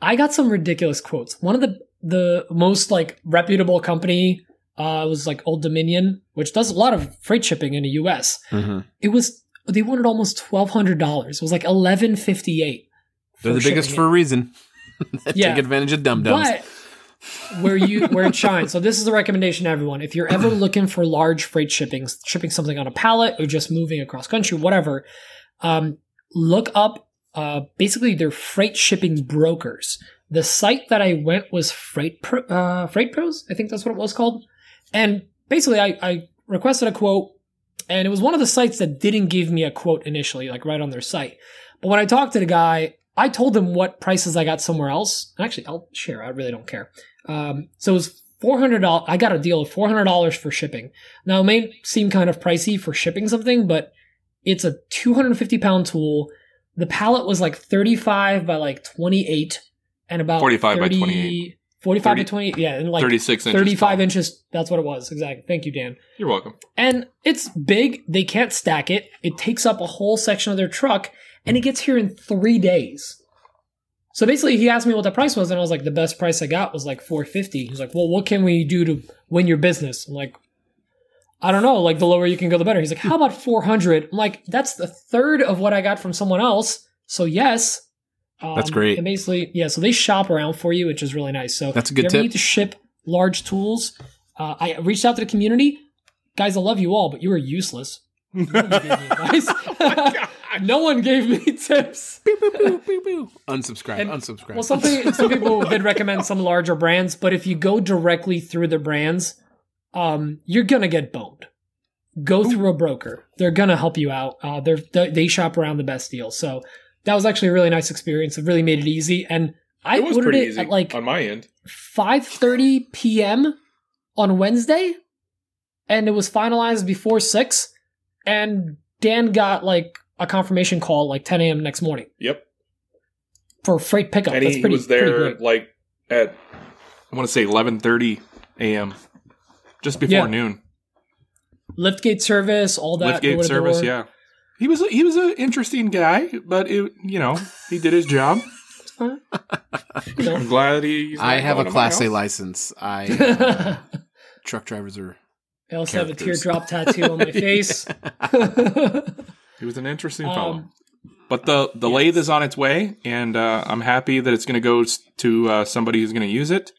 I got some ridiculous quotes. One of the the most like reputable company uh, was like Old Dominion, which does a lot of freight shipping in the U.S. Mhm. It was they wanted almost twelve hundred dollars. It was like eleven fifty eight. They're the biggest for a reason. Yeah. Take advantage of dum dums. But where you where it shines. So this is a recommendation to everyone. If you're ever looking for large freight shipping, shipping something on a pallet or just moving across country, whatever, um, look up uh, basically they're freight shipping brokers. The site that I went was Freight Pro, uh, Freight Pros. I think that's what it was called. And basically, I, I requested a quote, and it was one of the sites that didn't give me a quote initially, like right on their site. But when I talked to the guy, I told him what prices I got somewhere else. Actually, I'll share. I really don't care. Um, so it was four hundred dollars. I got a deal of four hundred dollars for shipping. Now it may seem kind of pricey for shipping something, but it's a two hundred and fifty pound tool. The pallet was like thirty five by like twenty eight, and about 45 by 28. 45 by 30 28, yeah, and like 36 inches. 35 tall. inches. That's what it was. Exactly. Thank you, Dan. You're welcome. And it's big. They can't stack it. It takes up a whole section of their truck, and it gets here in three days. So basically, he asked me what the price was, and I was like, the best price I got was like four fifty. He's like, well, what can we do to win your business? I'm like, I don't know. Like the lower you can go, the better. He's like, how about four hundred? I'm like, that's the third of what I got from someone else. So yes. Um, That's great. And basically, yeah. So they shop around for you, which is really nice. So That's a good if you tip. need to ship large tools, uh, I reached out to the community. Guys, I love you all, but you are useless. No one gave no one gave me tips. Pew, pew, pew, pew, pew. Unsubscribe. And- unsubscribe. Well, some, pe- some people did recommend some larger brands, but if you go directly through the brands, um, you're gonna get boned. Go through a broker. They're gonna help you out. Uh, they're they they shop around the best deals. So that was actually a really nice experience. It really made it easy. And I it was ordered pretty it easy at like on my end. 5:30 p.m. on Wednesday, and it was finalized before six. And Dan got like a confirmation call like 10 a.m. next morning Yep. for freight pickup. and That's he pretty, was there like at I want to say 11:30 a.m. just before Yeah. noon. Liftgate service, all that. Liftgate door-to-door. service, yeah. He was a, he was an interesting guy, but it you know he did his job. You know. I'm glad he's. I have a Class A house. license. I uh, truck drivers are. I also have a teardrop tattoo on my face. He was an interesting fellow. um, But the the Yes. lathe is on its way, and uh, I'm happy that it's going to go to uh, somebody who's going to use it.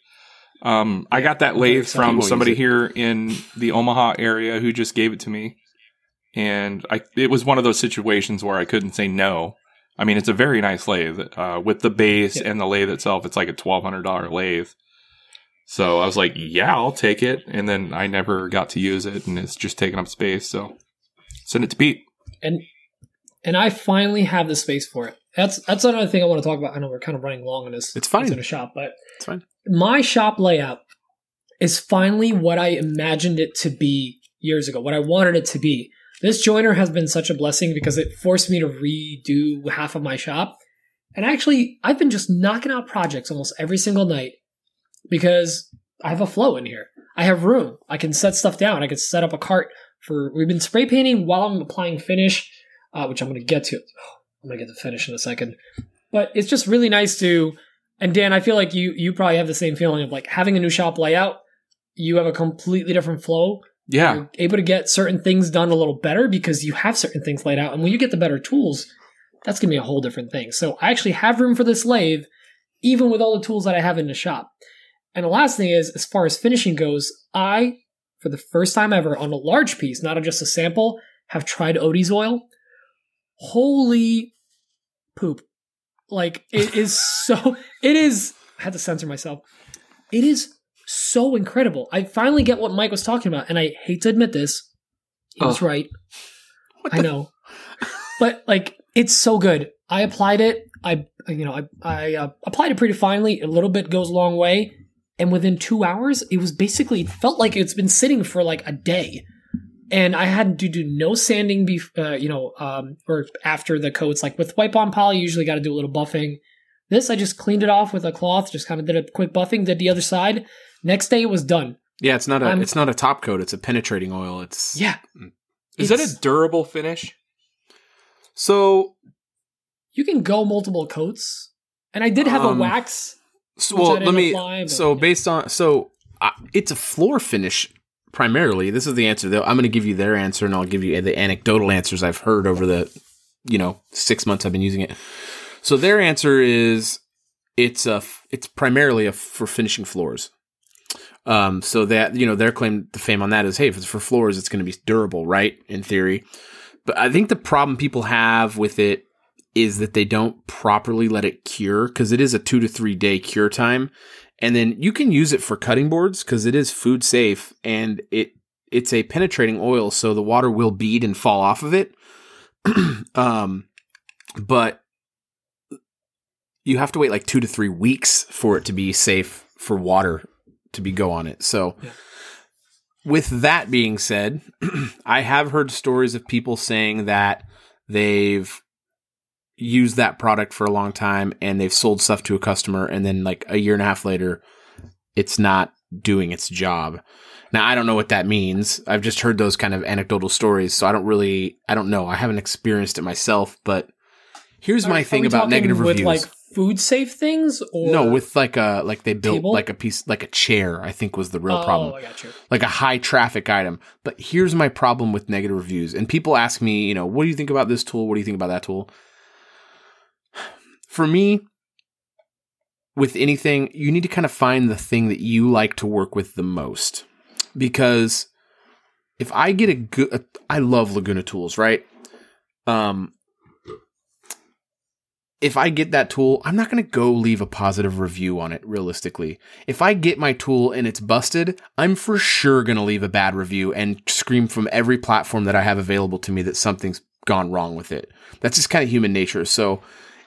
Um, I got that lathe from somebody here in the Omaha area who just gave it to me, and I it was one of those situations where I couldn't say no. I mean, it's a very nice lathe uh, with the base Yeah. and the lathe itself. It's like a twelve hundred dollar lathe. So I was like, "Yeah, I'll take it," and then I never got to use it, and it's just taking up space. So send it to Pete. and and I finally have the space for it. That's that's another thing I want to talk about. I know we're kind of running long on this. It's fine. in a shop, but It's fine. my shop layout is finally what I imagined it to be years ago. What I wanted it to be. This jointer has been such a blessing because it forced me to redo half of my shop. And actually, I've been just knocking out projects almost every single night because I have a flow in here. I have room. I can set stuff down. I can set up a cart for. We've been spray painting while I'm applying finish, uh, which I'm going to get to. I'm going to get to finish in a second. But it's just really nice to. And Dan, I feel like you you probably have the same feeling of like having a new shop layout. You have a completely different flow. Yeah, You're able to get certain things done a little better because you have certain things laid out. And when you get the better tools, that's going to be a whole different thing. So I actually have room for this lathe, even with all the tools that I have in the shop. And the last thing is, as far as finishing goes, I, for the first time ever on a large piece, not just a sample, have tried Odie's oil. Holy poop. Like, it is so, it is, I had to censor myself. It is so incredible. I finally get what Mike was talking about, and I hate to admit this. He was Ugh. right. I know. but like it's so good. I applied it. I you know, I I uh, applied it pretty finely. A little bit goes a long way. And within 2 hours, it was basically it felt like it's been sitting for like a day. And I had to do no sanding bef- uh, you know, um or after the coats like with wipe on poly you usually got to do a little buffing. This I just cleaned it off with a cloth, just kind of did a quick buffing, did the other side. Next day it was done. Yeah, it's not a it's not a top coat. It's a penetrating oil. It's Yeah. is that a durable finish? so. you can go multiple coats. And I did have Um, a wax. So well, let me. apply, so based on so uh, it's a floor finish primarily. This is the answer. Though I'm going to give you their answer, and I'll give you the anecdotal answers I've heard over the you know six months I've been using it. So their answer is it's a it's primarily a for finishing floors. Um, so that you know their claim to fame on that is, hey, if it's for floors, it's going to be durable, right? In theory, but I think the problem people have with it is that they don't properly let it cure because it is a two to three day cure time, and then you can use it for cutting boards because it is food safe and it it's a penetrating oil, so the water will bead and fall off of it. um, but you have to wait like two to three weeks for it to be safe for water to be go on it. So, Yeah. with that being said, I have heard stories of people saying that they've used that product for a long time and they've sold stuff to a customer, and then like a year and a half later, it's not doing its job. Now, I don't know what that means. I've just heard those kind of anecdotal stories, so I don't really, I don't know. I haven't experienced it myself, but here's Are- my thing about negative with reviews. like food safe things or no, with like a like they built Table? like a piece like a chair. I think was the real oh, problem, I got you. like a high traffic item. But here's my problem with negative reviews, and people ask me, you know, what do you think about this tool? What do you think about that tool? For me, with anything, you need to kind of find the thing that you like to work with the most. Because if I get a good, I love Laguna tools, right? Um, if I get that tool, I'm not going to go leave a positive review on it realistically. If I get my tool and it's busted, I'm for sure going to leave a bad review and scream from every platform that I have available to me that something's gone wrong with it. That's just kind of human nature. So,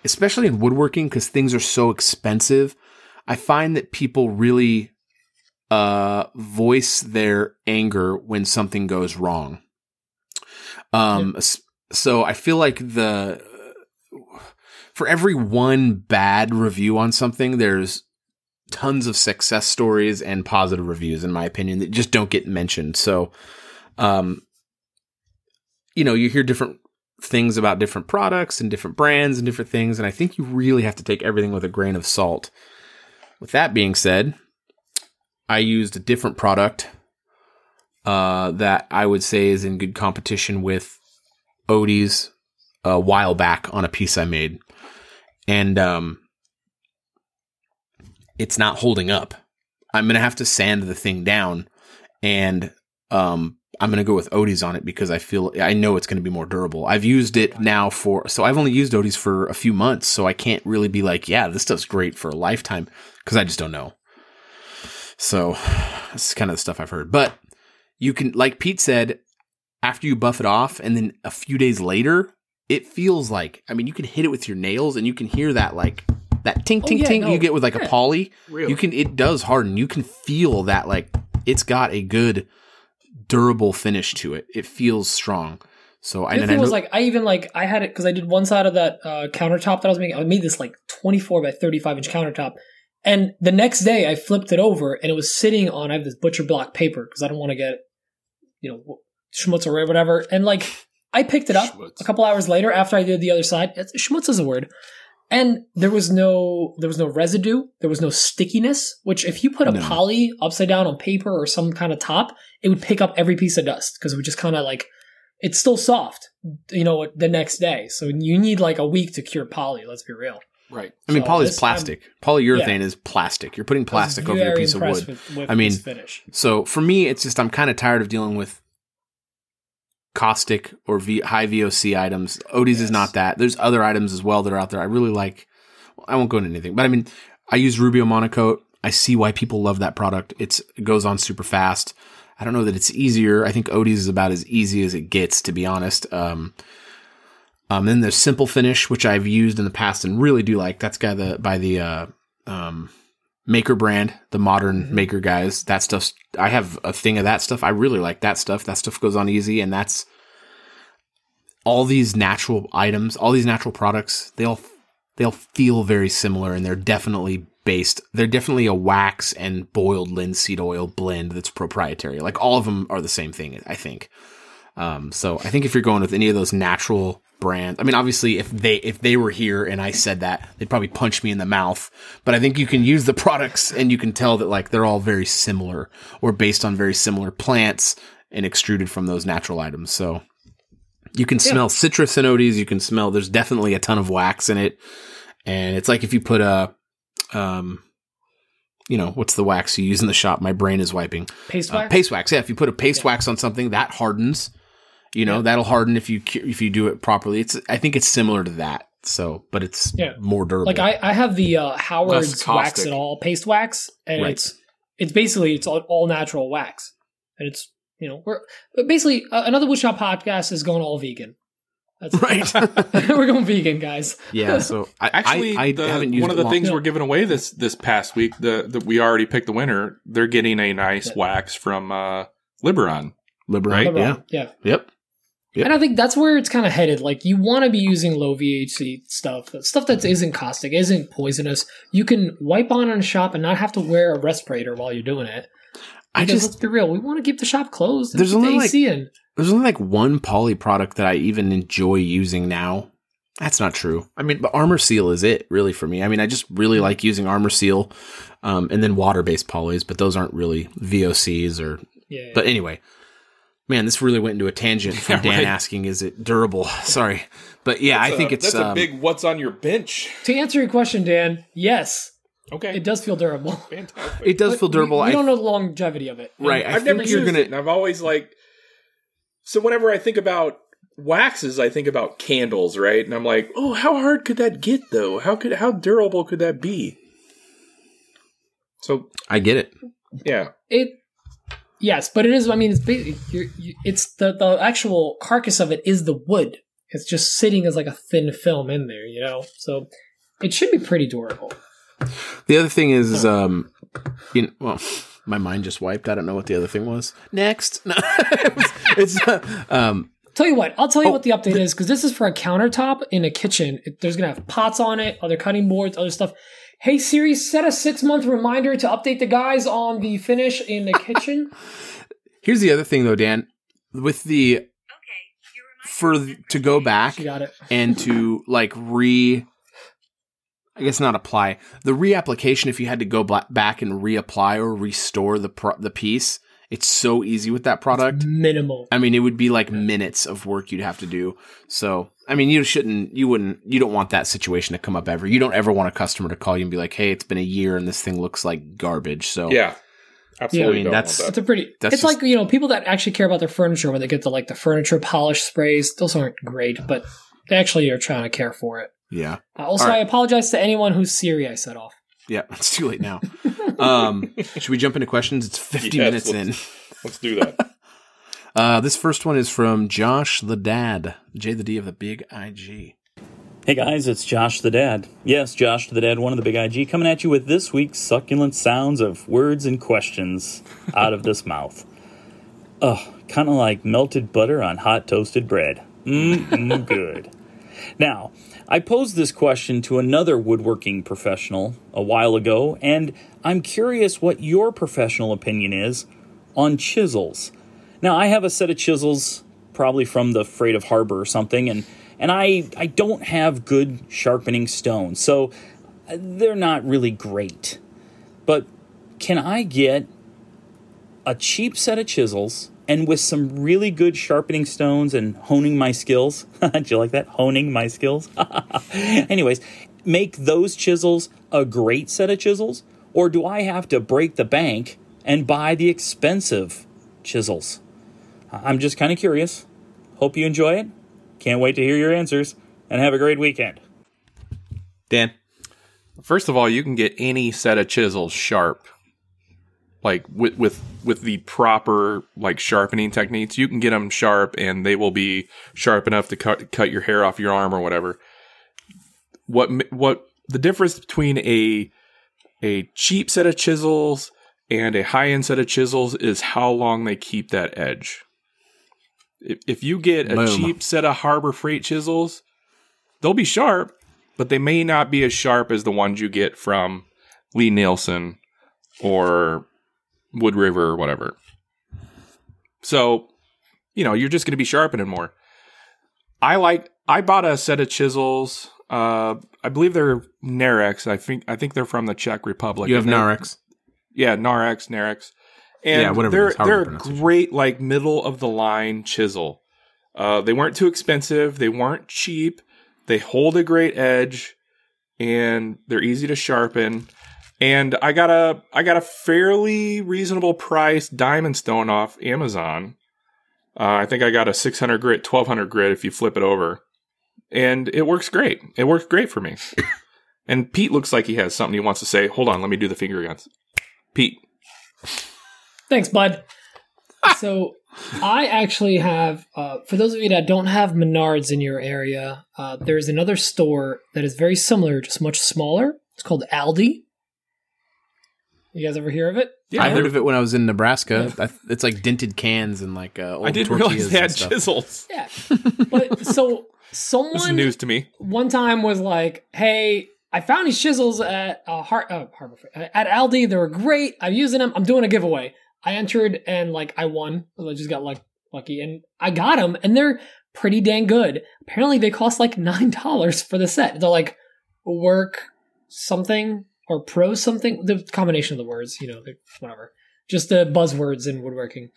especially in woodworking because things are so expensive, I find that people really uh voice their anger when something goes wrong. Um so I feel like the for every one bad review on something, there's tons of success stories and positive reviews, in my opinion, that just don't get mentioned. So, um, you know, you hear different things about different products and different brands and different things, and I think you really have to take everything with a grain of salt. With that being said, I used a different product uh, that I would say is in good competition with Odie's a while back on a piece I made, and um, it's not holding up. I'm gonna have to sand the thing down, and um, I'm gonna go with Odie's on it because I feel I know it's gonna be more durable. I've used it now for so I've only used Odie's for a few months, so I can't really be like, yeah, this stuff's great for a lifetime because I just don't know. So this is kind of the stuff I've heard, but you can, like Pete said, after you buff it off, and then a few days later, it feels like I mean, you can hit it with your nails, and you can hear that like that tink Oh, tink yeah, tink no, you get with like a yeah. poly. Really? You can it does harden. You can feel that like it's got a good durable finish to it. It feels strong. So I, and I was like I even like I had it because I did one side of that uh, countertop that I was making. I made this like 24 by 35 inch countertop, and the next day I flipped it over and it was sitting on I have this butcher block paper because I don't want to get you know schmutz or whatever. And like I picked it up Schmutz. a couple hours later after I did the other side. It's, schmutz is a word. And there was no there was no residue, there was no stickiness. Which if you put a No. poly upside down on paper or some kind of top, it would pick up every piece of dust because it would just kind of like it's still soft, you know, the next day. So you need like a week to cure poly. Let's be real. Right. I mean, poly is this- um, plastic. Polyurethane is plastic. You're putting plastic over your piece of wood. With, with I mean, finish. So for me, it's just I'm kind of tired of dealing with caustic or v- high VOC items. Odie's Yes. is not that. There's other items as well that are out there. I really like. well, I won't go into anything, but I mean, I use Rubio Monocoat. I see why people love that product. It's it goes on super fast. I don't know that it's easier. I think Odie's is about as easy as it gets, to be honest. Um, um, then there's Simple Finish, which I've used in the past and really do like. That's guy the by the uh, um, Maker brand, the modern Mhm. Maker guys. That stuff. I have a thing of that stuff. I really like that stuff. That stuff goes on easy, and that's all these natural items, all these natural products. They all they all feel very similar, and they're definitely based. They're definitely a wax and boiled linseed oil blend that's proprietary. Like all of them are the same thing. I think. Um, so I think if you're going with any of those natural brands, I mean, obviously, if they if they were here and I said that, they'd probably punch me in the mouth. But I think you can use the products and you can tell that like they're all very similar or based on very similar plants and extruded from those natural items. So you can Yeah. smell citrus in Odie's. You can smell there's definitely a ton of wax in it, and it's like if you put a um. You know what's the wax you use in the shop? My brain is wiping. Paste Uh, wax. paste wax. Yeah, if you put a paste Yeah. wax on something, that hardens. You know Yeah. that'll harden if you if you do it properly. It's I think it's similar to that. So, but it's Yeah. more durable. Like I, I have the uh, Howard's wax caustic. and all paste wax, and Right. it's it's basically it's all, all natural wax, and it's you know we're but basically uh, another woodshop podcast is going all vegan. That's right. we're going vegan, guys. yeah. So I Actually, I, I the- haven't used one of the things Yeah. we're giving away this this past week. The, the we already picked the winner. They're getting a nice Yeah. wax from uh, Liberon. Liberate. Right? Yeah. yeah. Yep. Yep. And I think that's where it's kind of headed. Like you want to be using low VOC stuff, uh, stuff that mm-hmm. isn't caustic, isn't poisonous. You can wipe on in a shop and not have to wear a respirator while you're doing it. I Because just let's be real, we want to keep the shop closed. There's keep the only, AC in. there's only like one poly product that I even enjoy using now. That's not true. I mean, but Arm-R-Seal is it really for me. I mean, I just really mm. like using Arm-R-Seal, um, and then water based polys, but those aren't really VOCs or Yeah. But anyway, man, this really went into a tangent from Yeah, Dan right. asking, "Is it durable?" Sorry, but yeah, I think it's that's um, a big what's on your bench. to answer your question, Dan, yes, Okay, it does feel durable. fantastic. It does But feel durable. We, we I- don't know the longevity of it. Right, I I've think never you're used gonna- it, and I've always like. So whenever I think about waxes, I think about candles, right? And I'm like, oh, how hard could that get though? How could how durable could that be? So I get it. yeah, It, yes, but it is. I mean, it's ba- you're, you, it's the the actual carcass of it is the wood. It's just sitting as like a thin film in there, you know. So it should be pretty durable. The other thing is, is um, you know, well, my mind just wiped. I don't know what the other thing was. Next, no, it's, it's uh, um, Tell you what, I'll tell you Oh, what the update is because this is for a countertop in a kitchen. It, there's gonna have pots on it, other cutting boards, other stuff. Hey Siri, set a six month reminder to update the guys on the finish in the kitchen. here's the other thing though, Dan. With the for th- to go back got it. and to like re I guess not apply the reapplication if you had to go bla- back and reapply or restore the pro- the piece it's so easy with that product Minimal. I mean it would be like minutes of work you'd have to do so I mean you shouldn't you wouldn't you don't want that situation to come up ever you don't ever want a customer to call you and be like hey it's been a year and this thing looks like garbage so yeah, absolutely. I mean, don't that's- want It's a pretty. That's it's just- like you know people that actually care about their furniture when they get the like the furniture polish sprays. Those aren't great, but they actually are trying to care for it. yeah Uh, also, All right. I apologize to anyone whose Siri I set off. yeah it's too late now um should we jump into questions it's 50 Yes, minutes let's- in. Let's do that. Uh, this first one is from Josh the Dad, J the D of the Big IG. Hey guys, it's Josh the Dad. Yes, Josh the Dad, one of the Big IG, coming at you with this week's succulent sounds of words and questions out of this mouth. Ugh, kind of like melted butter on hot toasted bread. Mmm, good. Now, I posed this question to another woodworking professional a while ago, and I'm curious what your professional opinion is on chisels. Now, I have a set of chisels, probably from the Freight of Harbor or something, and and I I don't have good sharpening stones, so uh, they're not really great. But can I get a cheap set of chisels and with some really good sharpening stones and honing my skills? Do you like that? Honing my skills? Anyways, make those chisels a great set of chisels, or do I have to break the bank and buy the expensive chisels? I'm just kind of curious. Hope you enjoy it. Can't wait to hear your answers, and have a great weekend. Dan, First of all, you can get any set of chisels sharp, like with with with the proper like sharpening techniques. You can get them sharp, and they will be sharp enough to cut cut your hair off your arm or whatever. What what the difference between a a cheap set of chisels and a high end set of chisels is how long they keep that edge. If, if you get a Boom. cheap set of Harbor Freight chisels, they'll be sharp, but they may not be as sharp as the ones you get from Lie-Nielsen or WoodRiver or whatever. So, you know, you're just going to be sharpening more. I like. I bought a set of chisels. Uh, I believe they're Narex. I think. I think they're from the Czech Republic. you have Narex. yeah, Narex, Narex. And Yeah, whatever they're is, they're a great like middle of the line chisel. Uh, they weren't too expensive, they weren't cheap, they hold a great edge, and they're easy to sharpen. And I got a I got a fairly reasonable price diamond stone off Amazon. Uh, I think I got a 600 grit, 1200 grit if you flip it over, and it works great. It works great for me. and Pete looks like he has something he wants to say. Hold on, let me do the finger guns. Pete. Thanks, bud. so I actually have, uh, for those of you that don't have Menards in your area, uh, there's another store that is very similar, just much smaller. It's called Aldi. You guys ever hear of it? Yeah, I heard of it when I was in Nebraska. I, it's like dented cans and like uh, old I didn't tortillas realize they had chisels. Yeah. But so This is someone news to me. one time was like, "Hey, I found these chisels at uh, Har- uh, Harbor Freight- at Aldi. They were great. I'm using them. I'm doing a giveaway. I entered and like I won. I just got like lucky and I got them and they're pretty dang good. Apparently, they cost like nine dollars for the set. They're like work something or pro something. The combination of the words, you know, whatever. Just the buzzwords in woodworking.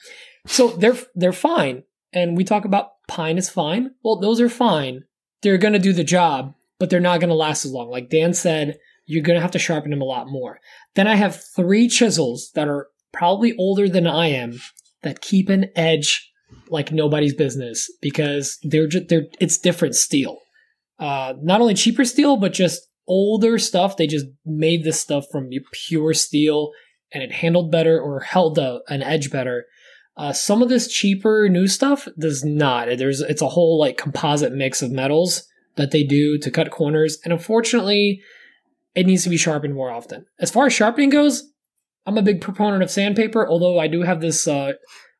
So they're they're fine. And we talk about pine is fine. Well, those are fine. They're gonna do the job, but they're not gonna last as long. Like Dan said, you're gonna have to sharpen them a lot more. Then I have three chisels that are probably older than I am that keep an edge like nobody's business because they're just they're it's different steel. Uh, not only cheaper steel, but just older stuff. They just made this stuff from pure steel, and it handled better or held a, an edge better. Uh, some of this cheaper new stuff does not. There's it's a whole like composite mix of metals that they do to cut corners, and unfortunately, it needs to be sharpened more often. As far as sharpening goes, I'm a big proponent of sandpaper, although I do have this uh,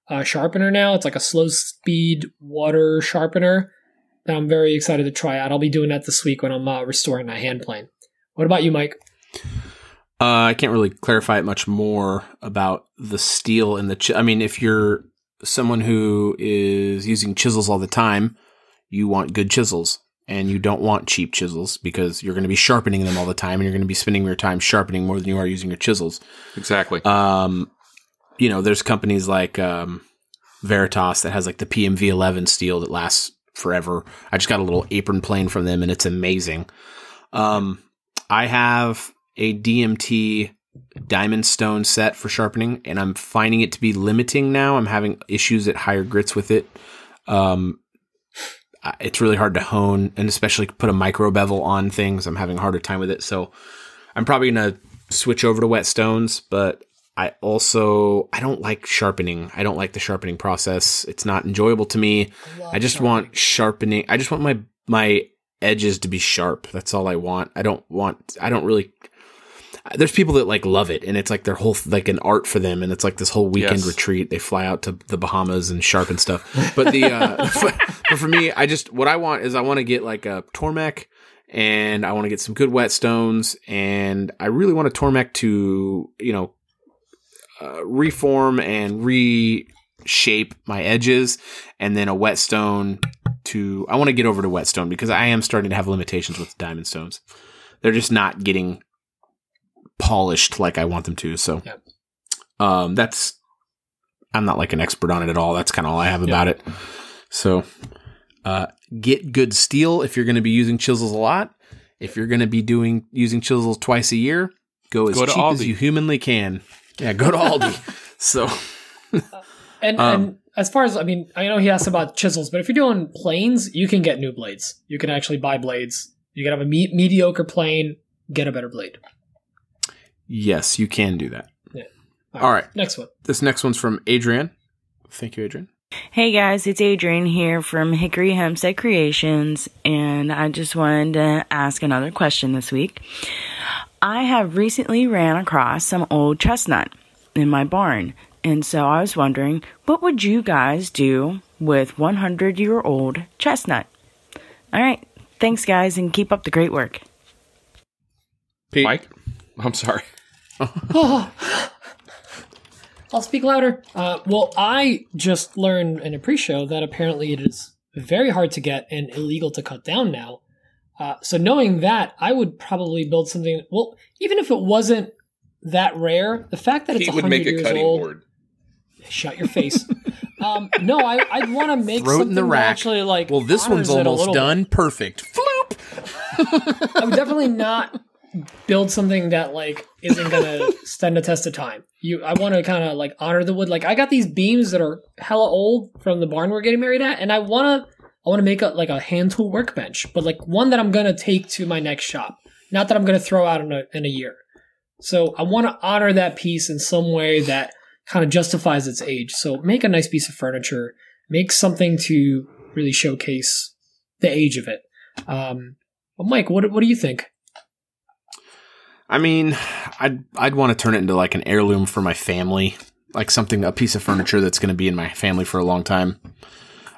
uh, sharpener now. It's like a slow speed water sharpener that I'm very excited to try out. I'll be doing that this week when I'm uh, restoring my hand plane. What about you, Mike? Uh, I can't really clarify it much more about the steel and the. Ch- I mean, if you're someone who is using chisels all the time, you want good chisels, and you don't want cheap chisels because you're going to be sharpening them all the time, and you're going to be spending your time sharpening more than you are using your chisels. Exactly. Um, you know, there's companies like um, Veritas that has like the PMV11 steel that lasts forever. I just got a little apron plane from them, and it's amazing. Um, I have a DMT diamond stone set for sharpening, and I'm finding it to be limiting now. I'm having issues at higher grits with it. Um, it's really hard to hone, and especially put a micro bevel on things. I'm having a harder time with it, so I'm probably gonna switch over to wet stones. But I also I don't like sharpening. I don't like the sharpening process. It's not enjoyable to me. I just want sharpening. I just want my my edges to be sharp. That's all I want. I don't want. I don't really. There's people that like love it, and it's like their whole like an art for them, and it's like this whole weekend Yes. retreat. They fly out to the Bahamas and sharpen stuff. But the uh, but for me, I just what I want is I want to get like a Tormek, and I want to get some good whetstones, and I really want a Tormek to you know uh, reform and reshape my edges, and then a whetstone to. I want to get over to whetstone because I am starting to have limitations with diamond stones. They're just not getting polished like I want them to. So, Yep. um, that's. I'm not like an expert on it at all. That's kind of all I have about it. So, uh, get good steel if you're going to be using chisels a lot. If you're going to be doing using chisels twice a year, go as Go cheap as you humanly can. Yeah, go to Aldi. so, And Um, and as far as I mean, I know he asked about chisels, but if you're doing planes, you can get new blades. You can actually buy blades. You can have a me- mediocre plane, get a better blade. Yes, you can do that. All All right. Next one. This next one's from Adrian. Thank you, Adrian. Hey guys, it's Adrian here from Hickory Hempstead Creations, and I just wanted to ask another question this week. I have recently ran across some old chestnut in my barn, and so I was wondering, what would you guys do with 100 year old chestnut? All right, thanks guys, and keep up the great work. Pete. Mike? I'm sorry. I'll speak louder. Uh, well, I just learned in a pre-show that apparently it is very hard to get and illegal to cut down now. Uh, so knowing that, I would probably build something. Well, even if it wasn't that rare, the fact that it's He would make a years cutting old, board. shut your face. um, no, I, I'd want to make Throw it something in the that rack. actually like. Well, this one's honors it a almost little bit. done. Perfect. Floop. I would definitely not build something that like isn't gonna stand the test of time. You, I want to kind of like honor the wood. Like I got these beams that are hella old from the barn we're getting married at, and I want to, I want to make a like a hand tool workbench, but like one that I'm gonna take to my next shop, not that I'm gonna throw out in a in a year. So I want to honor that piece in some way that kind of justifies its age. So make a nice piece of furniture, make something to really showcase the age of it. Um, well, Mike, what what do you think? I mean, I'd I'd want to turn it into like an heirloom for my family, like something a piece of furniture that's going to be in my family for a long time.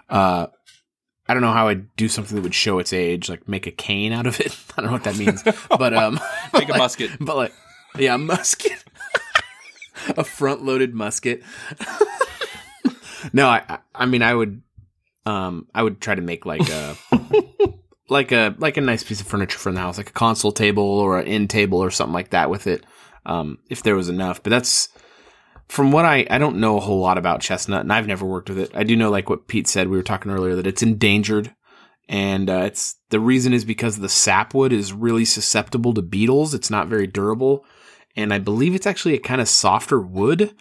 Uh, I don't know how I'd do something that would show its age, like make a cane out of it. I don't know what that means, but um, Make a musket. but like, yeah, a musket, a front-loaded musket. no, I, I- I mean, I would, um, I would try to make like a, like a, like a nice piece of furniture from the house, like a console table or an end table or something like that with it, um, if there was enough. But that's from what I, I don't know a whole lot about chestnut, and I've never worked with it. I do know, like what Pete said, we were talking earlier, that it's endangered and uh, it's the reason is because the sapwood is really susceptible to beetles. It's not very durable, and I believe it's actually a kind of softer wood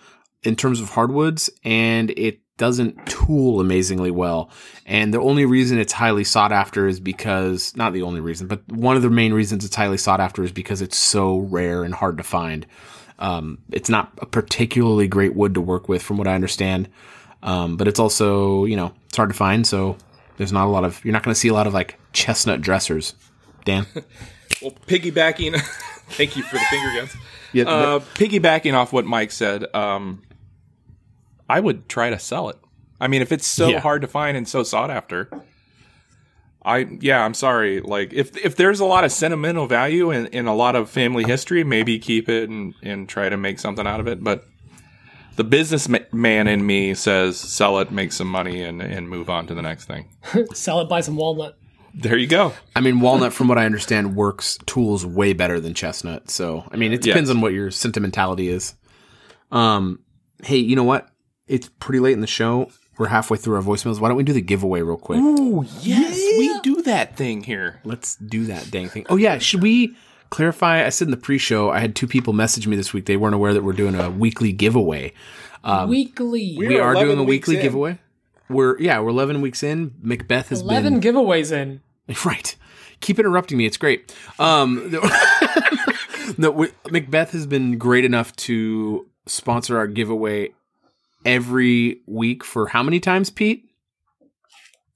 in terms of hardwoods, and it doesn't tool amazingly well. And the only reason it's highly sought after is because, not the only reason, but one of the main reasons it's highly sought after is because it's so rare and hard to find. Um, it's not a particularly great wood to work with, from what I understand. Um, but it's also, you know, it's hard to find. So there's not a lot of, you're not going to see a lot of like chestnut dressers. Dan? Well, piggybacking. thank you for the finger guns. Yeah, Uh, piggybacking off what Mike said, um, I would try to sell it. I mean, if it's so Yeah. hard to find and so sought after, I yeah, I'm sorry. Like if if there's a lot of sentimental value and, and a lot of family history, maybe keep it and and try to make something out of it. But the businessman in me says sell it, make some money, and and move on to the next thing. Sell it, buy some walnut. There you go. I mean, walnut, from what I understand, works tools way better than chestnut. So, I mean, it depends Yes. on what your sentimentality is. Um, hey, you know what? It's pretty late in the show. We're halfway through our voicemails. Why don't we do the giveaway real quick? Oh yes, we do that thing here. Let's do that dang thing. Oh yeah, should we clarify? I said in the pre-show, I had two people message me this week. They weren't aware that we're doing a weekly giveaway. Weekly. we- We We're doing a weekly in. giveaway. We're yeah, we're eleven weeks in. MacBeath has 11 been giveaways in. Right. Keep interrupting me. It's great. Um, the- no, we, MacBeath has been great enough to sponsor our giveaway every week for how many times, Pete?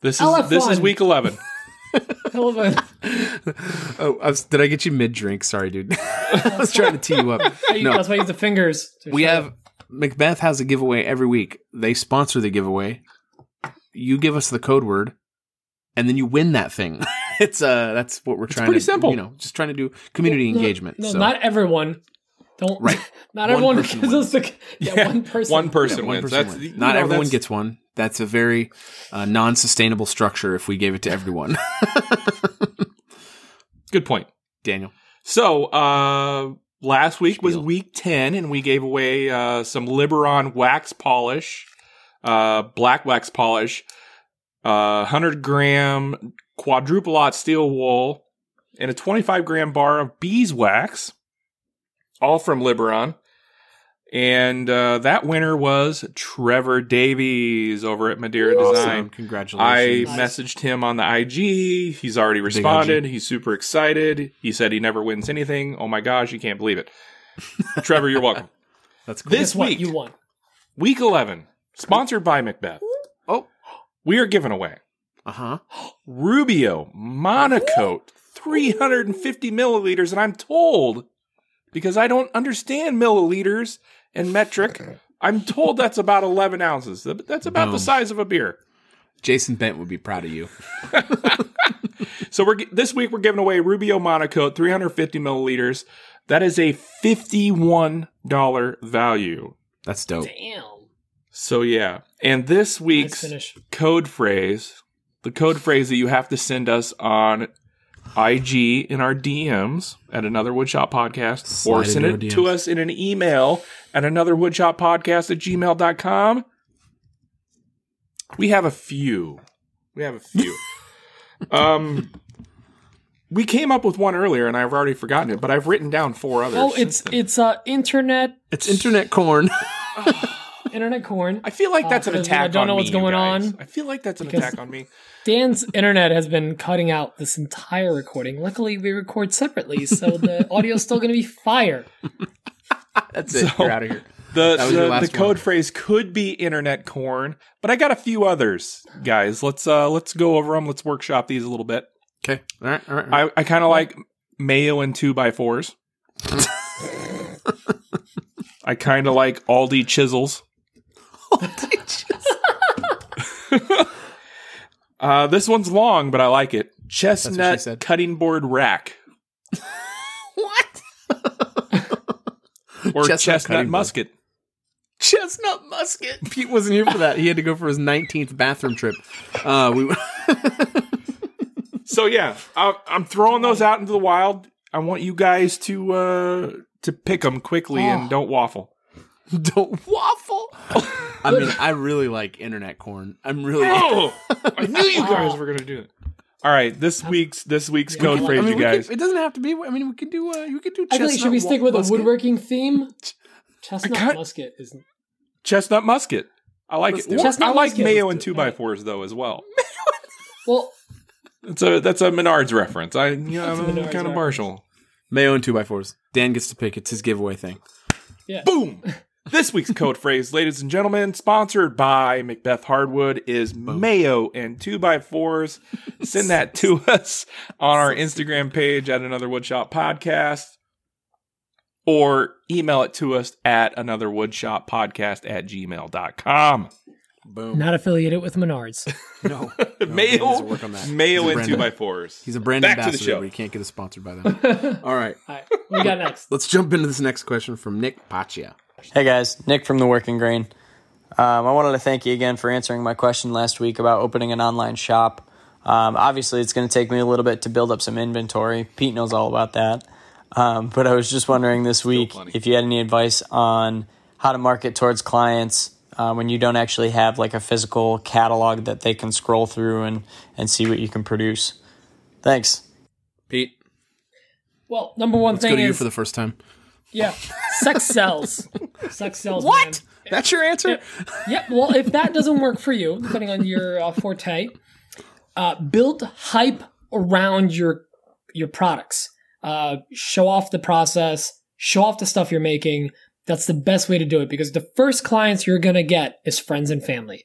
This I'll is this is week eleven. Hell of a. Oh, I was, did I get you mid drink? Sorry, dude. I was trying to tee you up. No, That's why I use the fingers. we show have it. MacBeath has a giveaway every week. They sponsor the giveaway. You give us the code word, and then you win that thing. it's uh, that's what we're trying pretty to simple. You know, just trying to do community No, engagement. No, so. not everyone. Don't. Right. Not One everyone person gives wins. us the. Yeah, one person. One person Yeah, one wins. person That's wins. not know, everyone that's- gets one. That's a very uh, non-sustainable structure. If we gave it to everyone, Good point. Daniel. So uh last week was week ten, and we gave away uh some Liberon wax polish, uh black wax polish, uh hundred gram quadrupolate steel wool, and a twenty five gram bar of beeswax, all from Liberon. And uh, that winner was Trevor Davies over at Madeira Design. Congratulations. I Nice. messaged him on the IG. He's already responded. He's super excited. He said he never wins anything. Oh my gosh, you can't believe it. Trevor, you're welcome. That's cool. This week, You won. week 11, sponsored by MacBeath. Oh. We are giving away Uh huh. Rubio Monocoat 350 milliliters. And I'm told, because I don't understand milliliters and metric, I'm told that's about 11 ounces. That's about the size of a beer. Jason Bent would be proud of you. So we're this week we're giving away Rubio Monocoat 350 milliliters. That is a fifty-one dollar value. That's dope. Damn. So yeah, and this week's finish. code phrase, the code phrase that you have to send us on IG in our DMs at another Woodshop podcast, Slide or send it our to us in an email at another Woodshop podcast at gmail.com. We have a few. We have a few. um, we came up with one earlier, and I've already forgotten it, but I've written down four others. Oh, it's then. it's uh internet It's internet corn. internet corn. I feel like that's an Uh, 'cause attack. I don't know what's you going guys. on. I feel like that's an Because- attack on me. Dan's internet has been cutting out this entire recording. Luckily, we record separately, so the audio's still going to be fire. That's it. So- You're out of here. The That was your the, the code one. phrase could be internet corn, but I got a few others, guys. Let's uh let's go over them. Let's workshop these a little bit. Okay. All right. All right. All right. I, I kind of like mayo and two by fours. I kind of like Aldi chisels. uh, this one's long, but I like it. Chestnut cutting board rack what? or Chestnut chestnut, cutting board. musket. Chestnut musket. Pete wasn't here for that. He had to go for his 19th bathroom trip. Uh, we. So yeah, I, I'm throwing those out into the wild. I want you guys to uh to pick them quickly Oh. and don't waffle. Don't waffle. I mean, I really like internet corn. I'm really. Oh, I knew you guys were gonna do it. All right, this week's this week's code I phrase, mean, you we guys. could- it doesn't have to be. I mean, we could do. Uh, you could do. I feel like should we stick with a musket. woodworking theme? Chestnut can't- musket is Chestnut musket. I like Let's it. do it. Chestnut I like whiskey. mayo and two it. by fours though as well. Well, That's a that's a Menards reference. I you know, That's a I'm Menards kind of reference. partial. Mayo and two by fours. Dan gets to pick. It's his giveaway thing. yeah. Boom. This week's code phrase, ladies and gentlemen, sponsored by MacBeath Hardwood, is mayo and two by fours. Send that to us on our Instagram page at Another Woodshop Podcast, or email it to us at Another Woodshop Podcast at gmail.com. Boom. Not affiliated with Menards. No. Dan needs mayo, to work on that. mayo and two by fours. He's a brand Back to the show. but he can't get us sponsored by them. All right. All right, what we got next? Let's jump into this next question from Nick Paccia. Hey guys, Nick from the Working Grain. Um, I wanted to thank you again for answering my question last week about opening an online shop. Um, obviously, it's going to take me a little bit to build up some inventory. Pete knows all about that. Um, but I was just wondering this week if you had any advice on how to market towards clients uh, when you don't actually have like a physical catalog that they can scroll through and, and see what you can produce. Thanks. Pete, Well, number one let's go thing to you is for the first time. Yeah, sex sells. Sex sells. What? man. That's your answer? Yep. Well, if that doesn't work for you, depending on your uh, forte, uh, build hype around your your products. Uh, show off the process. Show off the stuff you're making. That's the best way to do it because the first clients you're gonna get is friends and family,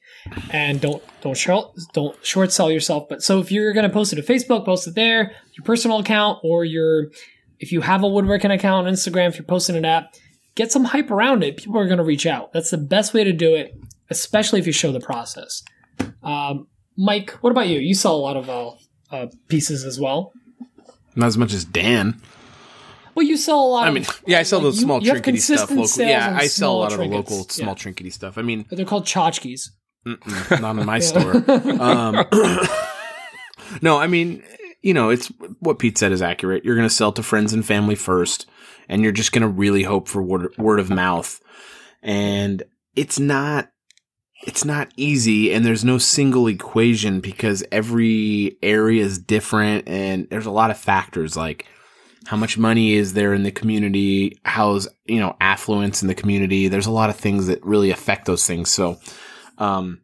and don't don't short don't short sell yourself. But so if you're gonna post it to Facebook, post it there, your personal account, or your if you have a woodworking account on Instagram, if you're posting an app, get some hype around it. People are going to reach out. That's the best way to do it, especially if you show the process. Um, Mike, what about you? You sell a lot of uh, uh, pieces as well. Not as much as Dan. Well, you sell a lot. I of, mean, yeah, I sell like, those you- small you trinkety stuff. Local. Yeah, I sell a small lot of the trinkets. local small Yeah. trinkety stuff. I mean, But they're called tchotchkes. Mm-mm, not in my store. Um, no, I mean, you know, it's what Pete said is accurate. You're going to sell to friends and family first, and you're just going to really hope for word, word of mouth. And it's not, it's not easy, and there's no single equation because every area is different, and there's a lot of factors like how much money is there in the community, how's you know affluence in the community. There's a lot of things that really affect those things. So, um,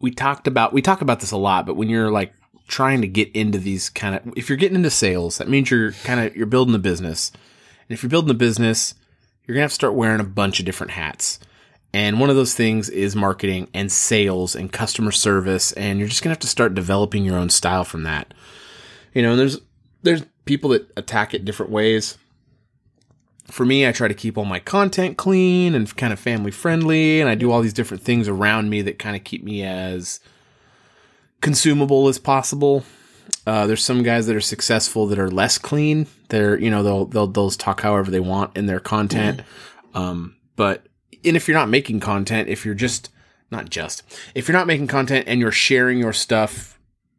we talked about we talk about this a lot, but when you're like trying to get into these kind of if you're getting into sales, that means you're kind of you're building a business. And if you're building a business, you're gonna have to start wearing a bunch of different hats. And one of those things is marketing and sales and customer service, and you're just gonna have to start developing your own style from that. You know, and there's there's people that attack it different ways. For me, I try to keep all my content clean and kind of family friendly, and I do all these different things around me that kind of keep me as consumable as possible. Uh, there's some guys that are successful that are less clean. They're you know they'll they'll they'll talk however they want in their content. Um, but and if you're not making content, if you're just not just if you're not making content and you're sharing your stuff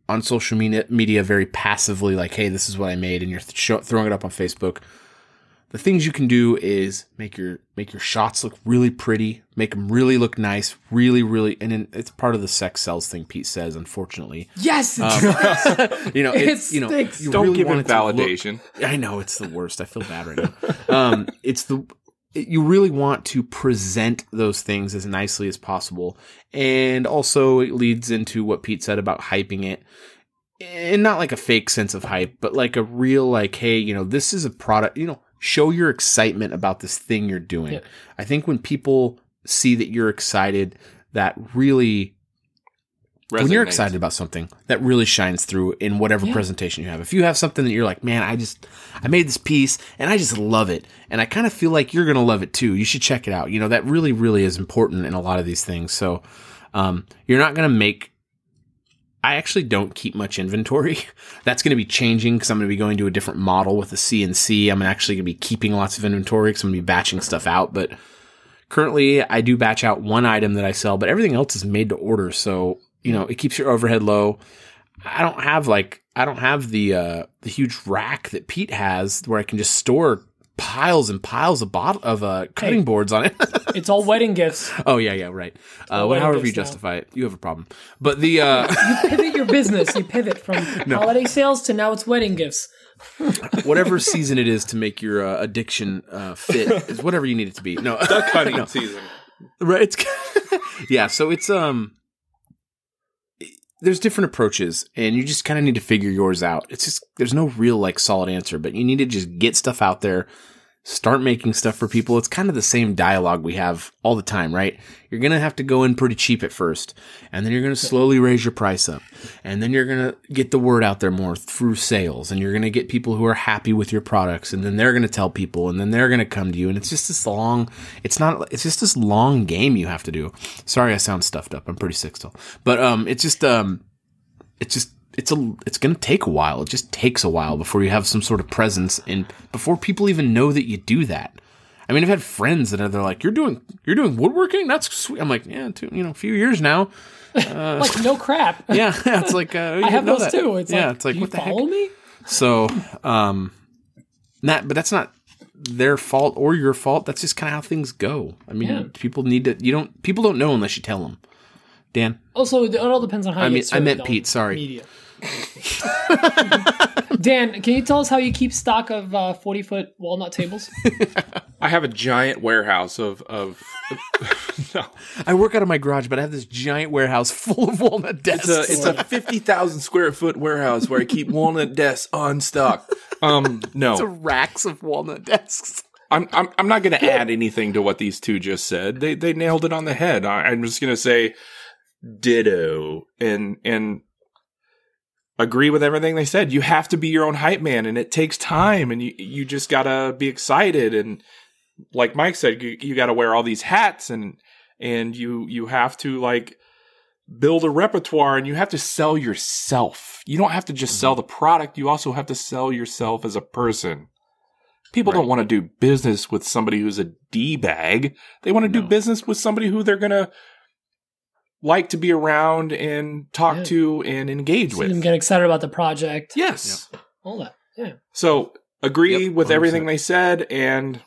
on social media media very passively, like hey, this is what I made, and you're th- show, throwing it up on Facebook. The things you can do is make your make your shots look really pretty, make them really look nice, really really, and then it's part of the sex sells thing. Pete says, unfortunately, Yes, Um, you know, It it's you know, stinks. you Don't really give want him it to look- validation. I know it's the worst. I feel bad right now. Um, it's the you really want to present those things as nicely as possible, and also it leads into what Pete said about hyping it, and not like a fake sense of hype, but like a real like, hey, you know, this is a product. You know, show your excitement about this thing you're doing. Yeah. I think when people see that you're excited, that really when you're excited about something that really shines through in whatever Yeah. presentation you have if you have something that you're like man i just i made this piece and i just love it and i kind of feel like you're gonna love it too you should check it out you know that really really is important in a lot of these things so um, you're not gonna make I actually don't keep much inventory. That's going to be changing because I'm going to be going to a different model with the CNC. I'm actually going to be keeping lots of inventory because I'm going to be batching stuff out. But currently, I do batch out one item that I sell, but everything else is made to order. So you know, it keeps your overhead low. I don't have like I don't have the uh, the huge rack that Pete has where I can just store piles and piles of bottle of uh, cutting Hey. boards on it. it's all wedding gifts. oh yeah, yeah, right. Uh, well, however you so- justify it, you have a problem. But the uh, You pivot your business. You pivot from holiday sales to now it's wedding gifts. whatever season it is to make your uh, addiction uh, fit is whatever you need it to be. No, Duck hunting No. season. right? It's yeah, so it's um there's different approaches and you just kind of need to figure yours out. It's just there's no real like solid answer, but you need to just get stuff out there, start making stuff for people. It's kind of the same dialogue we have all the time, right? You're going to have to go in pretty cheap at first, and then you're going to slowly raise your price up. And then you're going to get the word out there more through sales, and you're going to get people who are happy with your products, and then they're going to tell people, and then they're going to come to you, and it's just this long it's not it's just this long game you have to do. Sorry I sound stuffed up. I'm pretty sick still. But um it's just um it's just it's a it's going to take a while. It just takes a while before you have some sort of presence and before people even know that you do that. I mean, I've had friends that are they're like, "You're doing you're doing woodworking? That's sweet." I'm like, "Yeah, two, you know, a few years now." like no crap. Yeah, it's like uh, you I have those that. too. It's yeah, like, it's like what the heck? me? So, um, not, but that's not their fault or your fault. That's just kind of how things go. I mean, Yeah. people need to. You don't. People don't know unless you tell them. Dan, Also, it all depends on how I you mean, I meant Pete, sorry. Media. Dan, can you tell us how you keep stock of uh, forty foot walnut tables? I have a giant warehouse of of. no, I work out of my garage, but I have this giant warehouse full of walnut desks. it's a it's a fifty thousand square foot warehouse where I keep walnut desks on stock. Um, no, It's a racks of walnut desks. I'm I'm I'm not going to add anything to what these two just said. They they nailed it on the head. I, I'm just going to say ditto and and agree with everything they said. You have to be your own hype man, and it takes time, and you you just gotta be excited and like Mike said, you, you got to wear all these hats and and you you have to like build a repertoire and you have to sell yourself. You don't have to just sell mm-hmm. the product, you also have to sell yourself as a person. People don't want to do business with somebody who's a D bag. They want to do business with somebody who they're going to like to be around and talk Yeah. to and engage See them with. get excited about the project. yes. All that. Yeah. So agree Yep, with 100%. everything they said and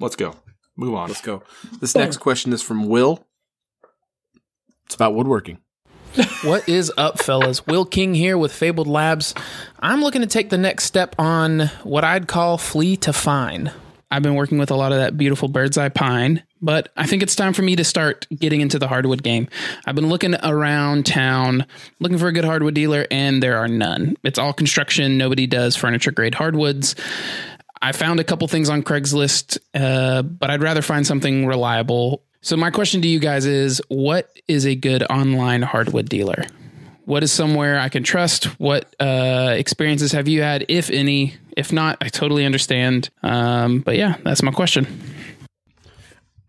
let's go. Move on. Let's go. This next question is from Will. It's about woodworking. What is up, fellas? Will King here with Fabled Labs. I'm looking to take the next step on what I'd call flea to fine. I've been working with a lot of that beautiful bird's eye pine, but I think it's time for me to start getting into the hardwood game. I've been looking around town, looking for a good hardwood dealer, and there are none. It's all construction. Nobody does furniture grade hardwoods. I found a couple things on Craigslist, uh, but I'd rather find something reliable. So, my question to you guys is what is a good online hardwood dealer? What is somewhere I can trust? What uh, experiences have you had, if any? If not, I totally understand. Um, but yeah, that's my question.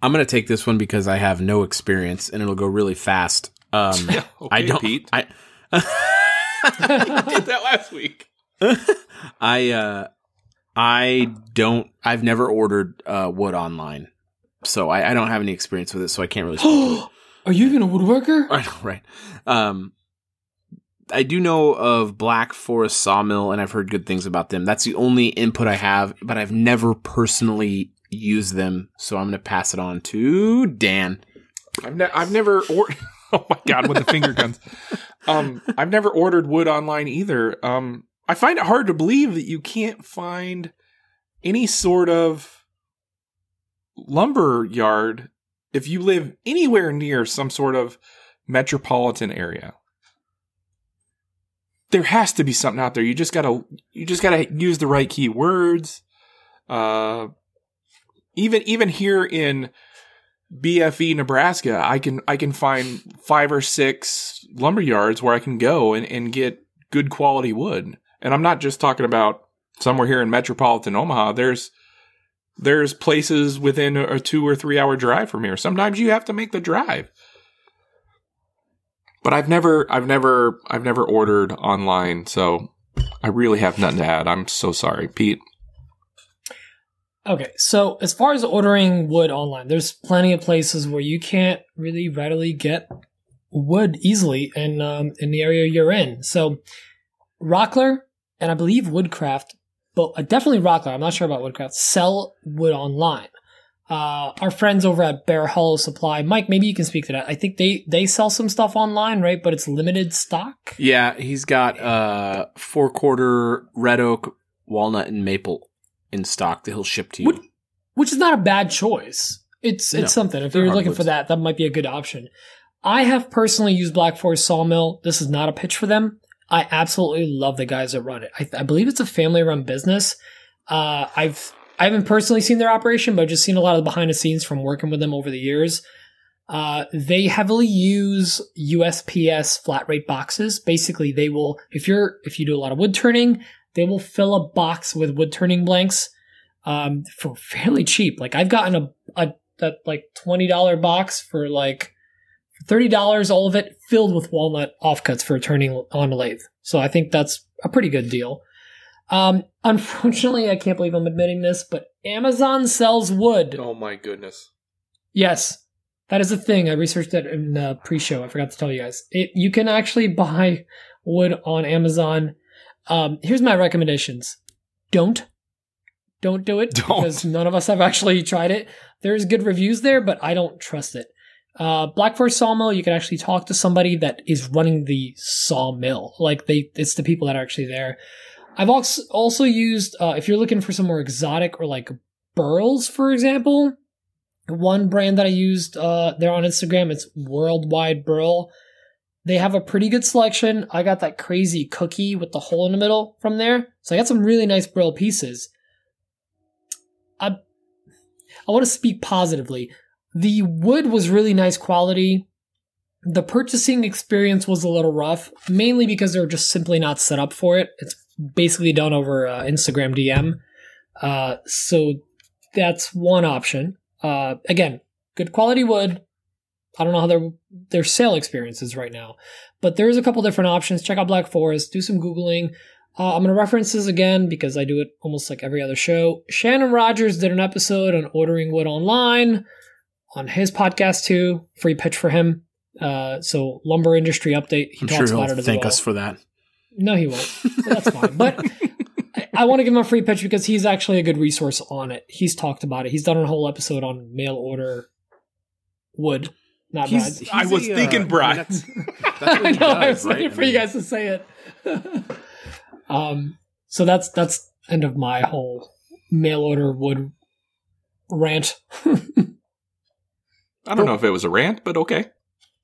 I'm going to take this one because I have no experience and it'll go really fast. Um, I don't. Pete. I did that last week. I uh, I don't. I've never ordered uh, wood online, so I, I don't have any experience with it. So I can't really. Speak to it. Are you even a woodworker? I know, right. Um, I do know of Black Forest Sawmill, and I've heard good things about them. That's the only input I have, but I've never personally used them, so I'm going to pass it on to Dan. I've, ne- I've never ordered. Oh my god, with the finger guns. Um, I've never ordered wood online either. Um, I find it hard to believe that you can't find any sort of lumber yard if you live anywhere near some sort of metropolitan area. There has to be something out there. You just gotta you just gotta use the right keywords. Uh, even even here in BFE Nebraska, I can I can find five or six lumber yards where I can go and, and get good quality wood. And I'm not just talking about somewhere here in metropolitan Omaha. There's there's places within a two or three hour drive from here. Sometimes you have to make the drive. But I've never I've never I've never ordered online, so I really have nothing to add. I'm so sorry, Pete. Okay, so as far as ordering wood online, there's plenty of places where you can't really readily get wood easily in um, in the area you're in. So Rockler and I believe Woodcraft, but uh, definitely Rockler. I'm not sure about Woodcraft. Sell wood online. Uh, our friends over at Bear Hollow Supply, Mike, maybe you can speak to that. I think they they sell some stuff online, right? But it's limited stock. Yeah, he's got uh four quarter red oak, walnut, and maple in stock that he'll ship to you. Would- which is not a bad choice. it's No, it's something. If you're looking for that, that might be a good option. I have personally used Black Forest Sawmill. This is not a pitch for them. I absolutely love the guys that run it. I, I believe it's a family-run business. Uh, I've I haven't personally seen their operation, but I've just seen a lot of the behind the scenes from working with them over the years. Uh, they heavily use USPS flat rate boxes. Basically, they will if you're if you do a lot of wood turning, they will fill a box with wood turning blanks um, for fairly cheap. Like I've gotten a a, a like twenty dollar box for like thirty dollars, all of it filled with walnut offcuts for turning on a lathe. So I think that's a pretty good deal. Um, unfortunately, I can't believe I'm admitting this, but Amazon sells wood. Oh my goodness. Yes, that is a thing. I researched that in the pre-show. I forgot to tell you guys. It, you can actually buy wood on Amazon. Um, here's my recommendations: don't, don't do it Don't. because none of us have actually tried it. There's good reviews there, but I don't trust it. Uh, Black Forest Sawmill, you can actually talk to somebody that is running the sawmill. Like they, it's the people that are actually there. I've also also used uh, if you're looking for some more exotic or like burls, for example. One brand that I used uh, there on Instagram, it's Worldwide Burl. They have a pretty good selection. I got that crazy cookie with the hole in the middle from there, so I got some really nice burl pieces. I I want to speak positively. The wood was really nice quality. The purchasing experience was a little rough, mainly because they're just simply not set up for it. It's basically done over uh, Instagram DM. Uh, so that's one option. Uh, again, good quality wood. I don't know how their their sale experience is right now, but there's a couple different options. Check out Black Forest. Do some googling. Uh, I'm going to reference this again because I do it almost like every other show. Shannon Rogers did an episode on ordering wood online on his podcast too. Free pitch for him. Uh, so lumber industry update. He I'm talks sure about it as thank well. us for that. No, he won't. That's fine. But I, I want to give him a free pitch because he's actually a good resource on it. He's talked about it. He's done a whole episode on mail order wood. Not He's- bad. I was a, uh, thinking I mean, that's, that's what I he know. I was right? waiting for you guys to say it. um. So that's that's end of my whole mail order wood rant. I don't know if it was a rant, but okay.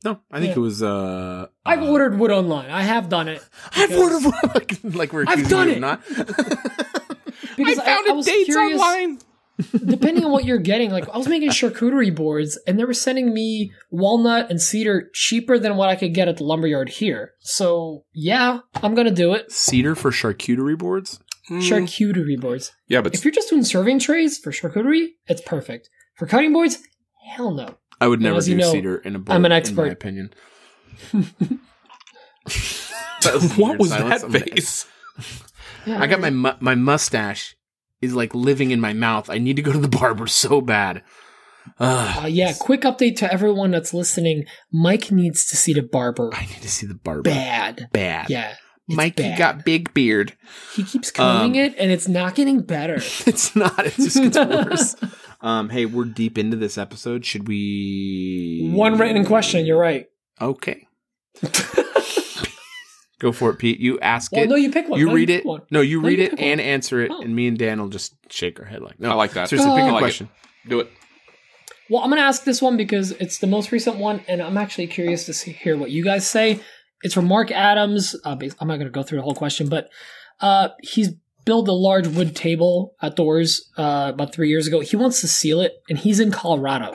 No, I think Yeah. it was. uh I've uh, ordered wood online. I have done it. I've because- ordered like, like we're I've done you it. not. Because I found it was dates curious- online. Depending on what you're getting, like I was making charcuterie boards and they were sending me walnut and cedar cheaper than what I could get at the lumberyard here. So yeah, I'm gonna do it. Cedar for charcuterie boards. Mm, Charcuterie boards. yeah, but If you're just doing serving trays for charcuterie, it's perfect. For cutting boards, hell no. I would never as do you know, cedar in a board. I'm an expert. In my opinion. That was what was silence. that face? Yeah, I got my mu- my mustache is like living in my mouth. I need to go to the barber so bad. Uh, yeah, quick update to everyone that's listening. Mike needs to see the barber. I need to see the barber. Bad. Bad. Yeah. Mikey bad. got big beard. He keeps combing Um, it and it's not getting better. It's not. It just gets worse. um, hey, we're deep into this episode. Should we? One written question, you're right. Okay. Go for it, Pete. You ask Well, it. no, you pick one. you No, read pick it. one. No, you No, read you it and one. answer it, Oh. and me and Dan will just shake our head like, no. I like that. Seriously, Oh. pick I a like it. question. Do it. Well, I'm going to ask this one because it's the most recent one, and I'm actually curious to see, hear what you guys say. It's from Mark Adams. Uh, I'm not going to go through the whole question, but uh, he's built a large wood table outdoors uh, about three years ago. He wants to seal it, and he's in Colorado.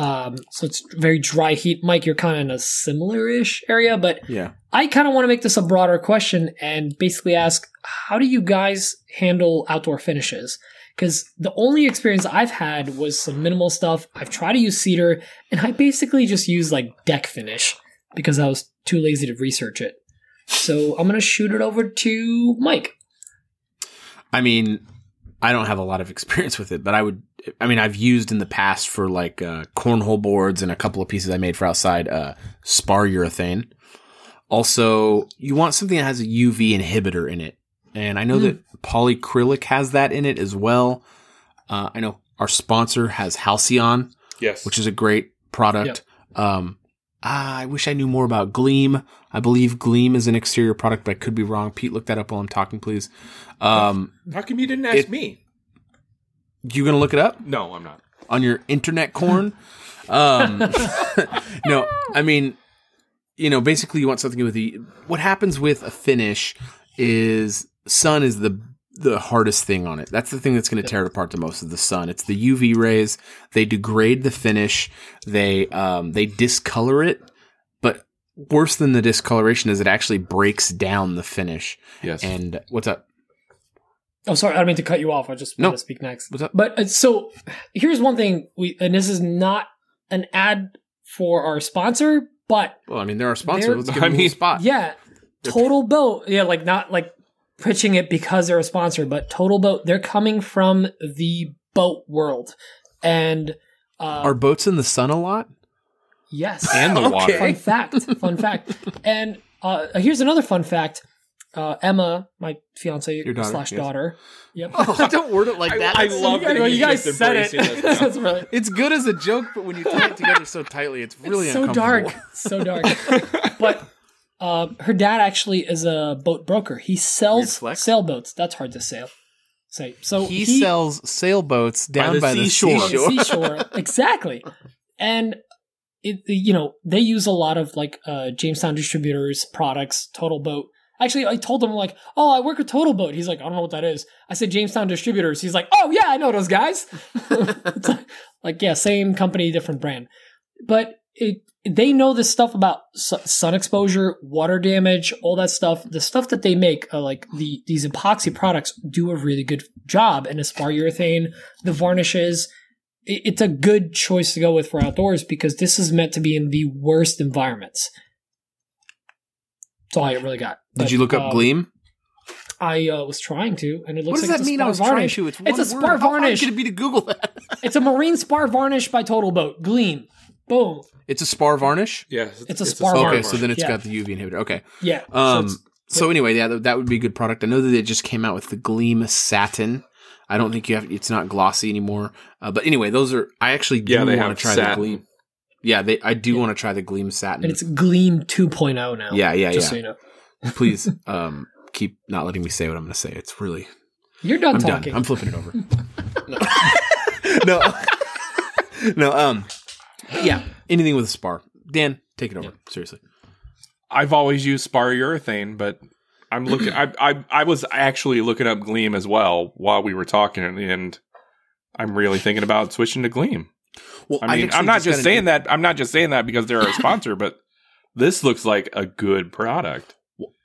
Um, so it's very dry heat. Mike, you're kind of in a similar-ish area, but Yeah. I kind of want to make this a broader question and basically ask how do you guys handle outdoor finishes? Because the only experience I've had was some minimal stuff. I've tried to use cedar and I basically just use like deck finish because I was too lazy to research it. So I'm going to shoot it over to Mike. I mean, I don't have a lot of experience with it, but I would. I mean, I've used in the past for like uh, cornhole boards and a couple of pieces I made for outside uh, spar urethane. Also, you want something that has a UV inhibitor in it, and I know Mm. that polyacrylic has that in it as well. Uh, I know our sponsor has Halcyon, Yes. which is a great product. Um, ah, I wish I knew more about Gleam. I believe Gleam is an exterior product, but I could be wrong. Pete, look that up while I'm talking, please. Um, How come you didn't ask It- me? You gonna look it up? No, I'm not. on your internet corn. Um, no, I mean, you know, basically you want something with the. What happens with a finish is sun is the the hardest thing on it. That's the thing that's going to tear it apart the most is the sun. It's the UV rays. They degrade the finish. They um they discolor it, but worse than the discoloration is it actually breaks down the finish. Yes. And what's up? Oh, sorry, I don't mean to cut you off. I just No. want to speak next. What's up? But uh, so here's one thing we, and this is not an ad for our sponsor, but Well, I mean, they're our sponsor. They're- Let's give I mean- spot. yeah, Total Boat. Yeah, like not like pitching it because they're a sponsor, but Total Boat. They're coming from the boat world, and uh, Are boats in the sun a lot? yes, and the water. fun fact. Fun fact. And uh, here's another fun fact. Uh, Emma, my fiance Your daughter, slash yes. daughter. Yep. don't word it like that. I That's- love you that guys, he's you guys said it. embracing this now. That's really It's good as a joke, but when you tie it together so tightly, it's really it's so dark, so dark. but um, her dad actually is a boat broker. He sells sailboats. That's hard to say. Say so. He, sells sailboats down the by the seashore. seashore. the seashore. exactly. And it, you know, they use a lot of like uh, Jamestown distributors products, Total Boat. Actually, I told him like, "Oh, I work with Total Boat." He's like, "I don't know what that is." I said Jamestown distributors. He's like, "Oh yeah, I know those guys." Like, yeah, same company, different brand. But it, they know this stuff about sun exposure, water damage, all that stuff. The stuff that they make, uh, like the these epoxy products, do a really good job. And as far urethane, the varnishes, it, it's a good choice to go with for outdoors because this is meant to be in the worst environments. That's all I really got. Did you look up um, Gleam? I uh, was trying to, and it looks. What looks does like that it's a mean? spar I was trying varnish. to. It's, It's one a spar word. How hard varnish. could it be to Google that? It's a marine spar varnish by Total Boat. Gleam. Boom. It's a spar varnish. Yes, It's a spar Okay, varnish. Okay, so then it's Yeah. got the UV inhibitor. Okay. Yeah. Um. so So, anyway, yeah, that, that would be a good product. I know that they just came out with the Gleam Satin. I don't think you have. It's not glossy anymore. Uh, but anyway, those are. I actually do Yeah, they want to try satin. the Gleam. Yeah, they. I do want to try the Gleam Satin. and it's Gleam 2.0 now. yeah, yeah, Just yeah. so you know. Please, um, keep not letting me say what I'm going to say. It's really. You're done I'm talking. done. I'm flipping it over. no. no. no. Um. Yeah. Anything with a spar. Dan, take it over. Seriously. I've always used spar urethane, but I'm looking. I, I I was actually looking up Gleam as well while we were talking, and I'm really thinking about switching to Gleam. Well, I mean, I'm not just saying that. I'm not just saying that because they're a sponsor, but this looks like a good product.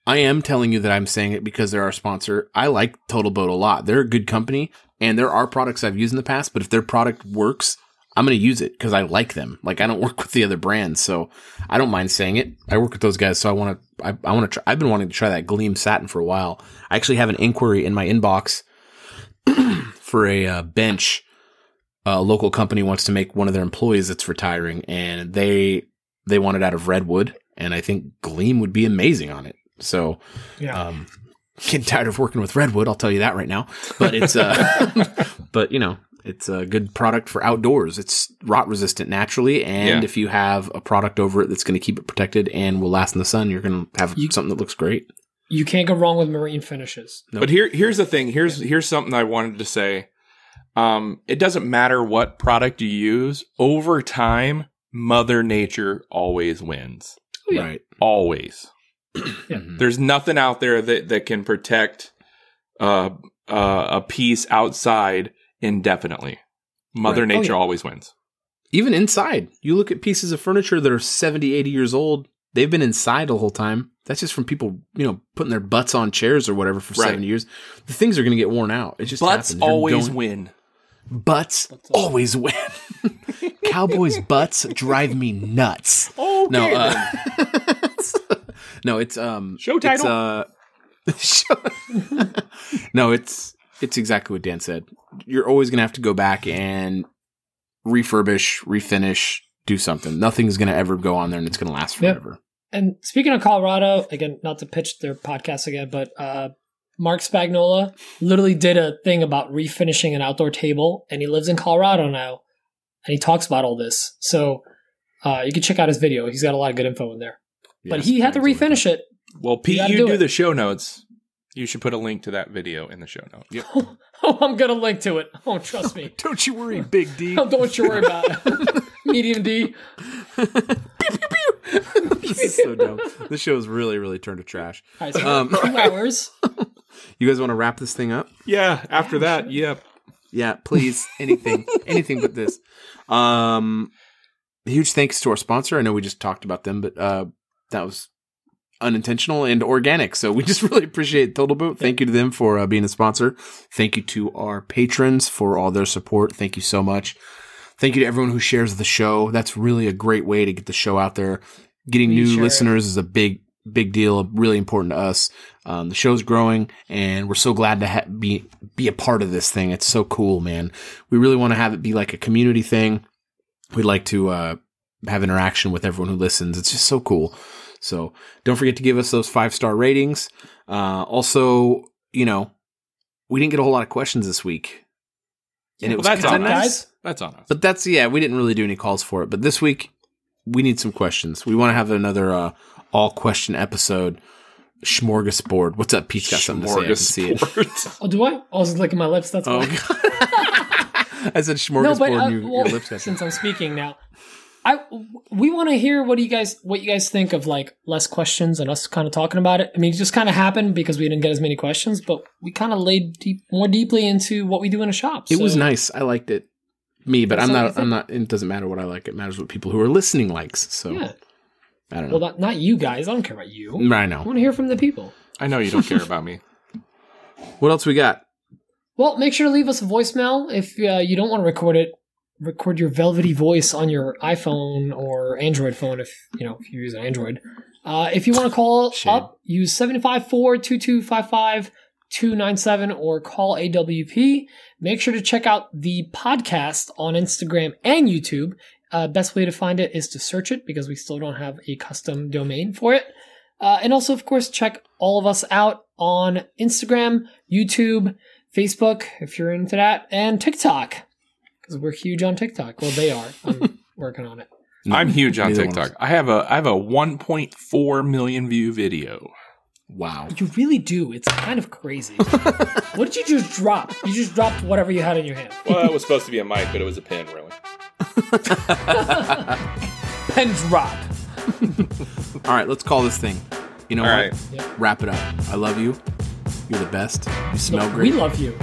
I am telling you that I'm saying it because they're our sponsor. I like Total Boat a lot. They're a good company, and there are products I've used in the past. But if their product works, I'm going to use it because I like them. Like I don't work with the other brands, so I don't mind saying it. I work with those guys, so I want to. I, I want to. try I've been wanting to try that Gleam Satin for a while. I actually have an inquiry in my inbox for a uh, bench. A local company wants to make one of their employees that's retiring, and they they want it out of redwood, and I think Gleam would be amazing on it. So, Yeah. um, getting tired of working with redwood. I'll tell you that right now. But it's uh, but you know, it's a good product for outdoors. It's rot resistant naturally, and Yeah. if you have a product over it that's going to keep it protected and will last in the sun, you're going to have You- something that looks great. you can't go wrong with marine finishes. Nope. But here, here's the thing. Here's here's something I wanted to say. Um, it doesn't matter what product you use. Over time, Mother Nature always wins. Oh, yeah. Right. Always. Yeah. There's nothing out there that that can protect uh, uh, a piece outside indefinitely. Mother Right. Oh, Nature yeah. always wins. Even inside, you look at pieces of furniture that are 70, 80 years old. They've been inside the whole time. That's just from people, you know, putting their butts on chairs or whatever for Right. 70 years. The things are going to get worn out. It just Butts happens. Always going- win. Butts always win. Cowboys' butts drive me nuts. Okay, No, uh, no, it's um Show It's, title? uh, show- no, it's it's exactly what Dan said. You're always gonna have to go back and refurbish, refinish, do something. Nothing's gonna ever go on there, and it's gonna last Yep. forever. And speaking of Colorado, again, not to pitch their podcast again, but uh, Marc Spagnuolo literally did a thing about refinishing an outdoor table, and he lives in Colorado now, and he talks about all this. So uh, you can check out his video. He's got a lot of good info in there. But Yes, he had to refinish it. well, Pete, gotta you do do, the show notes. You should put a link to that video in the show notes. Yep. Oh, I'm gonna link to it. Oh, trust me. Don't you worry, Big D. Oh, don't you worry about it. Medium D. this is so dumb. This show is really, really turned to trash. All right, so Um, two hours. You guys want to wrap this thing up? Yeah. After that, yep. Yeah, please. Anything, anything but this. Um, huge thanks to our sponsor. I know we just talked about them, but uh, that was unintentional and organic. So we just really appreciate Total Boat. Thank you to them for uh, being a sponsor. Thank you to our patrons for all their support. Thank you so much. Thank you to everyone who shares the show. That's really a great way to get the show out there. Getting new it. listeners is a big, big deal. Really important to us. Um, the show's growing, and we're so glad to ha- be be a part of this thing. It's so cool, man. We really want to have it be like a community thing. We'd like to uh, have interaction with everyone who listens. It's just so cool. So don't forget to give us those five star ratings. Uh, also, you know, we didn't get a whole lot of questions this week, and it Well, was that's kinda on nice. us. That's on us. but that's yeah, we didn't really do any calls for it. But this week we need some questions. We want to have another uh, all question episode. Smorgasbord. What's up? Pete's got something to say. I can see it. Smorgasbord. Oh, do I? I was licking my lips. That's Oh, why. God. I said smorgasbord. no, but uh, and you, well, your lips got since I'm speaking now, I we want to hear what do you guys what you guys think of like less questions and us kind of talking about it. I mean, it just kind of happened because we didn't get as many questions, but we kind of laid deep, more deeply into what we do in a shop. It was nice. I liked it. Me, but That's I'm not. I'm not. It doesn't matter what I like. It matters what people who are listening likes. So Yeah. I don't know. Well, not, not you guys. I don't care about you. I know. I know. want to hear from the people. I know you don't care about me. What else we got? Well, make sure to leave us a voicemail if uh, you don't want to record it. Record your velvety voice on your iPhone or Android phone if you know if you use an Android. Uh, if you want to call Shame. up, use 754-2255-297 or call AWP. Make sure to check out the podcast on Instagram and YouTube. Uh, best way to find it is to search it because we still don't have a custom domain for it. Uh, and also, of course, check all of us out on Instagram, YouTube, Facebook, if you're into that, and TikTok. Because we're huge on TikTok. Well, they are. I'm working on it. I'm huge on Neither one of TikTok. I have a I have a 1.4 million view video. Wow. You really do. It's kind of crazy. what did you just drop? You just dropped whatever you had in your hand. Well, it was supposed to be a mic, but it was a pen, really. Pen drop. All right, let's call this thing. You know All what? right. Wrap it up. I love you. You're the best. You smell We great. We love you.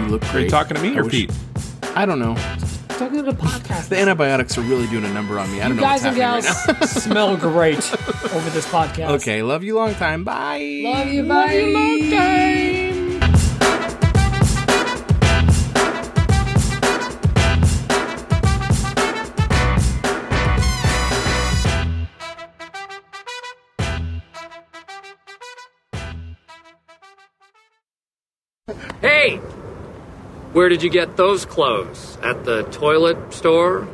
you look Are great. you talking to me I or wish- Pete? I don't know. Talking to the podcast. The antibiotics are really doing a number on me. I don't know guys what's and gals right smell great over this podcast. Okay, love you long time. Bye. Love you. Bye. long time. Where did you get those clothes? At the toilet store?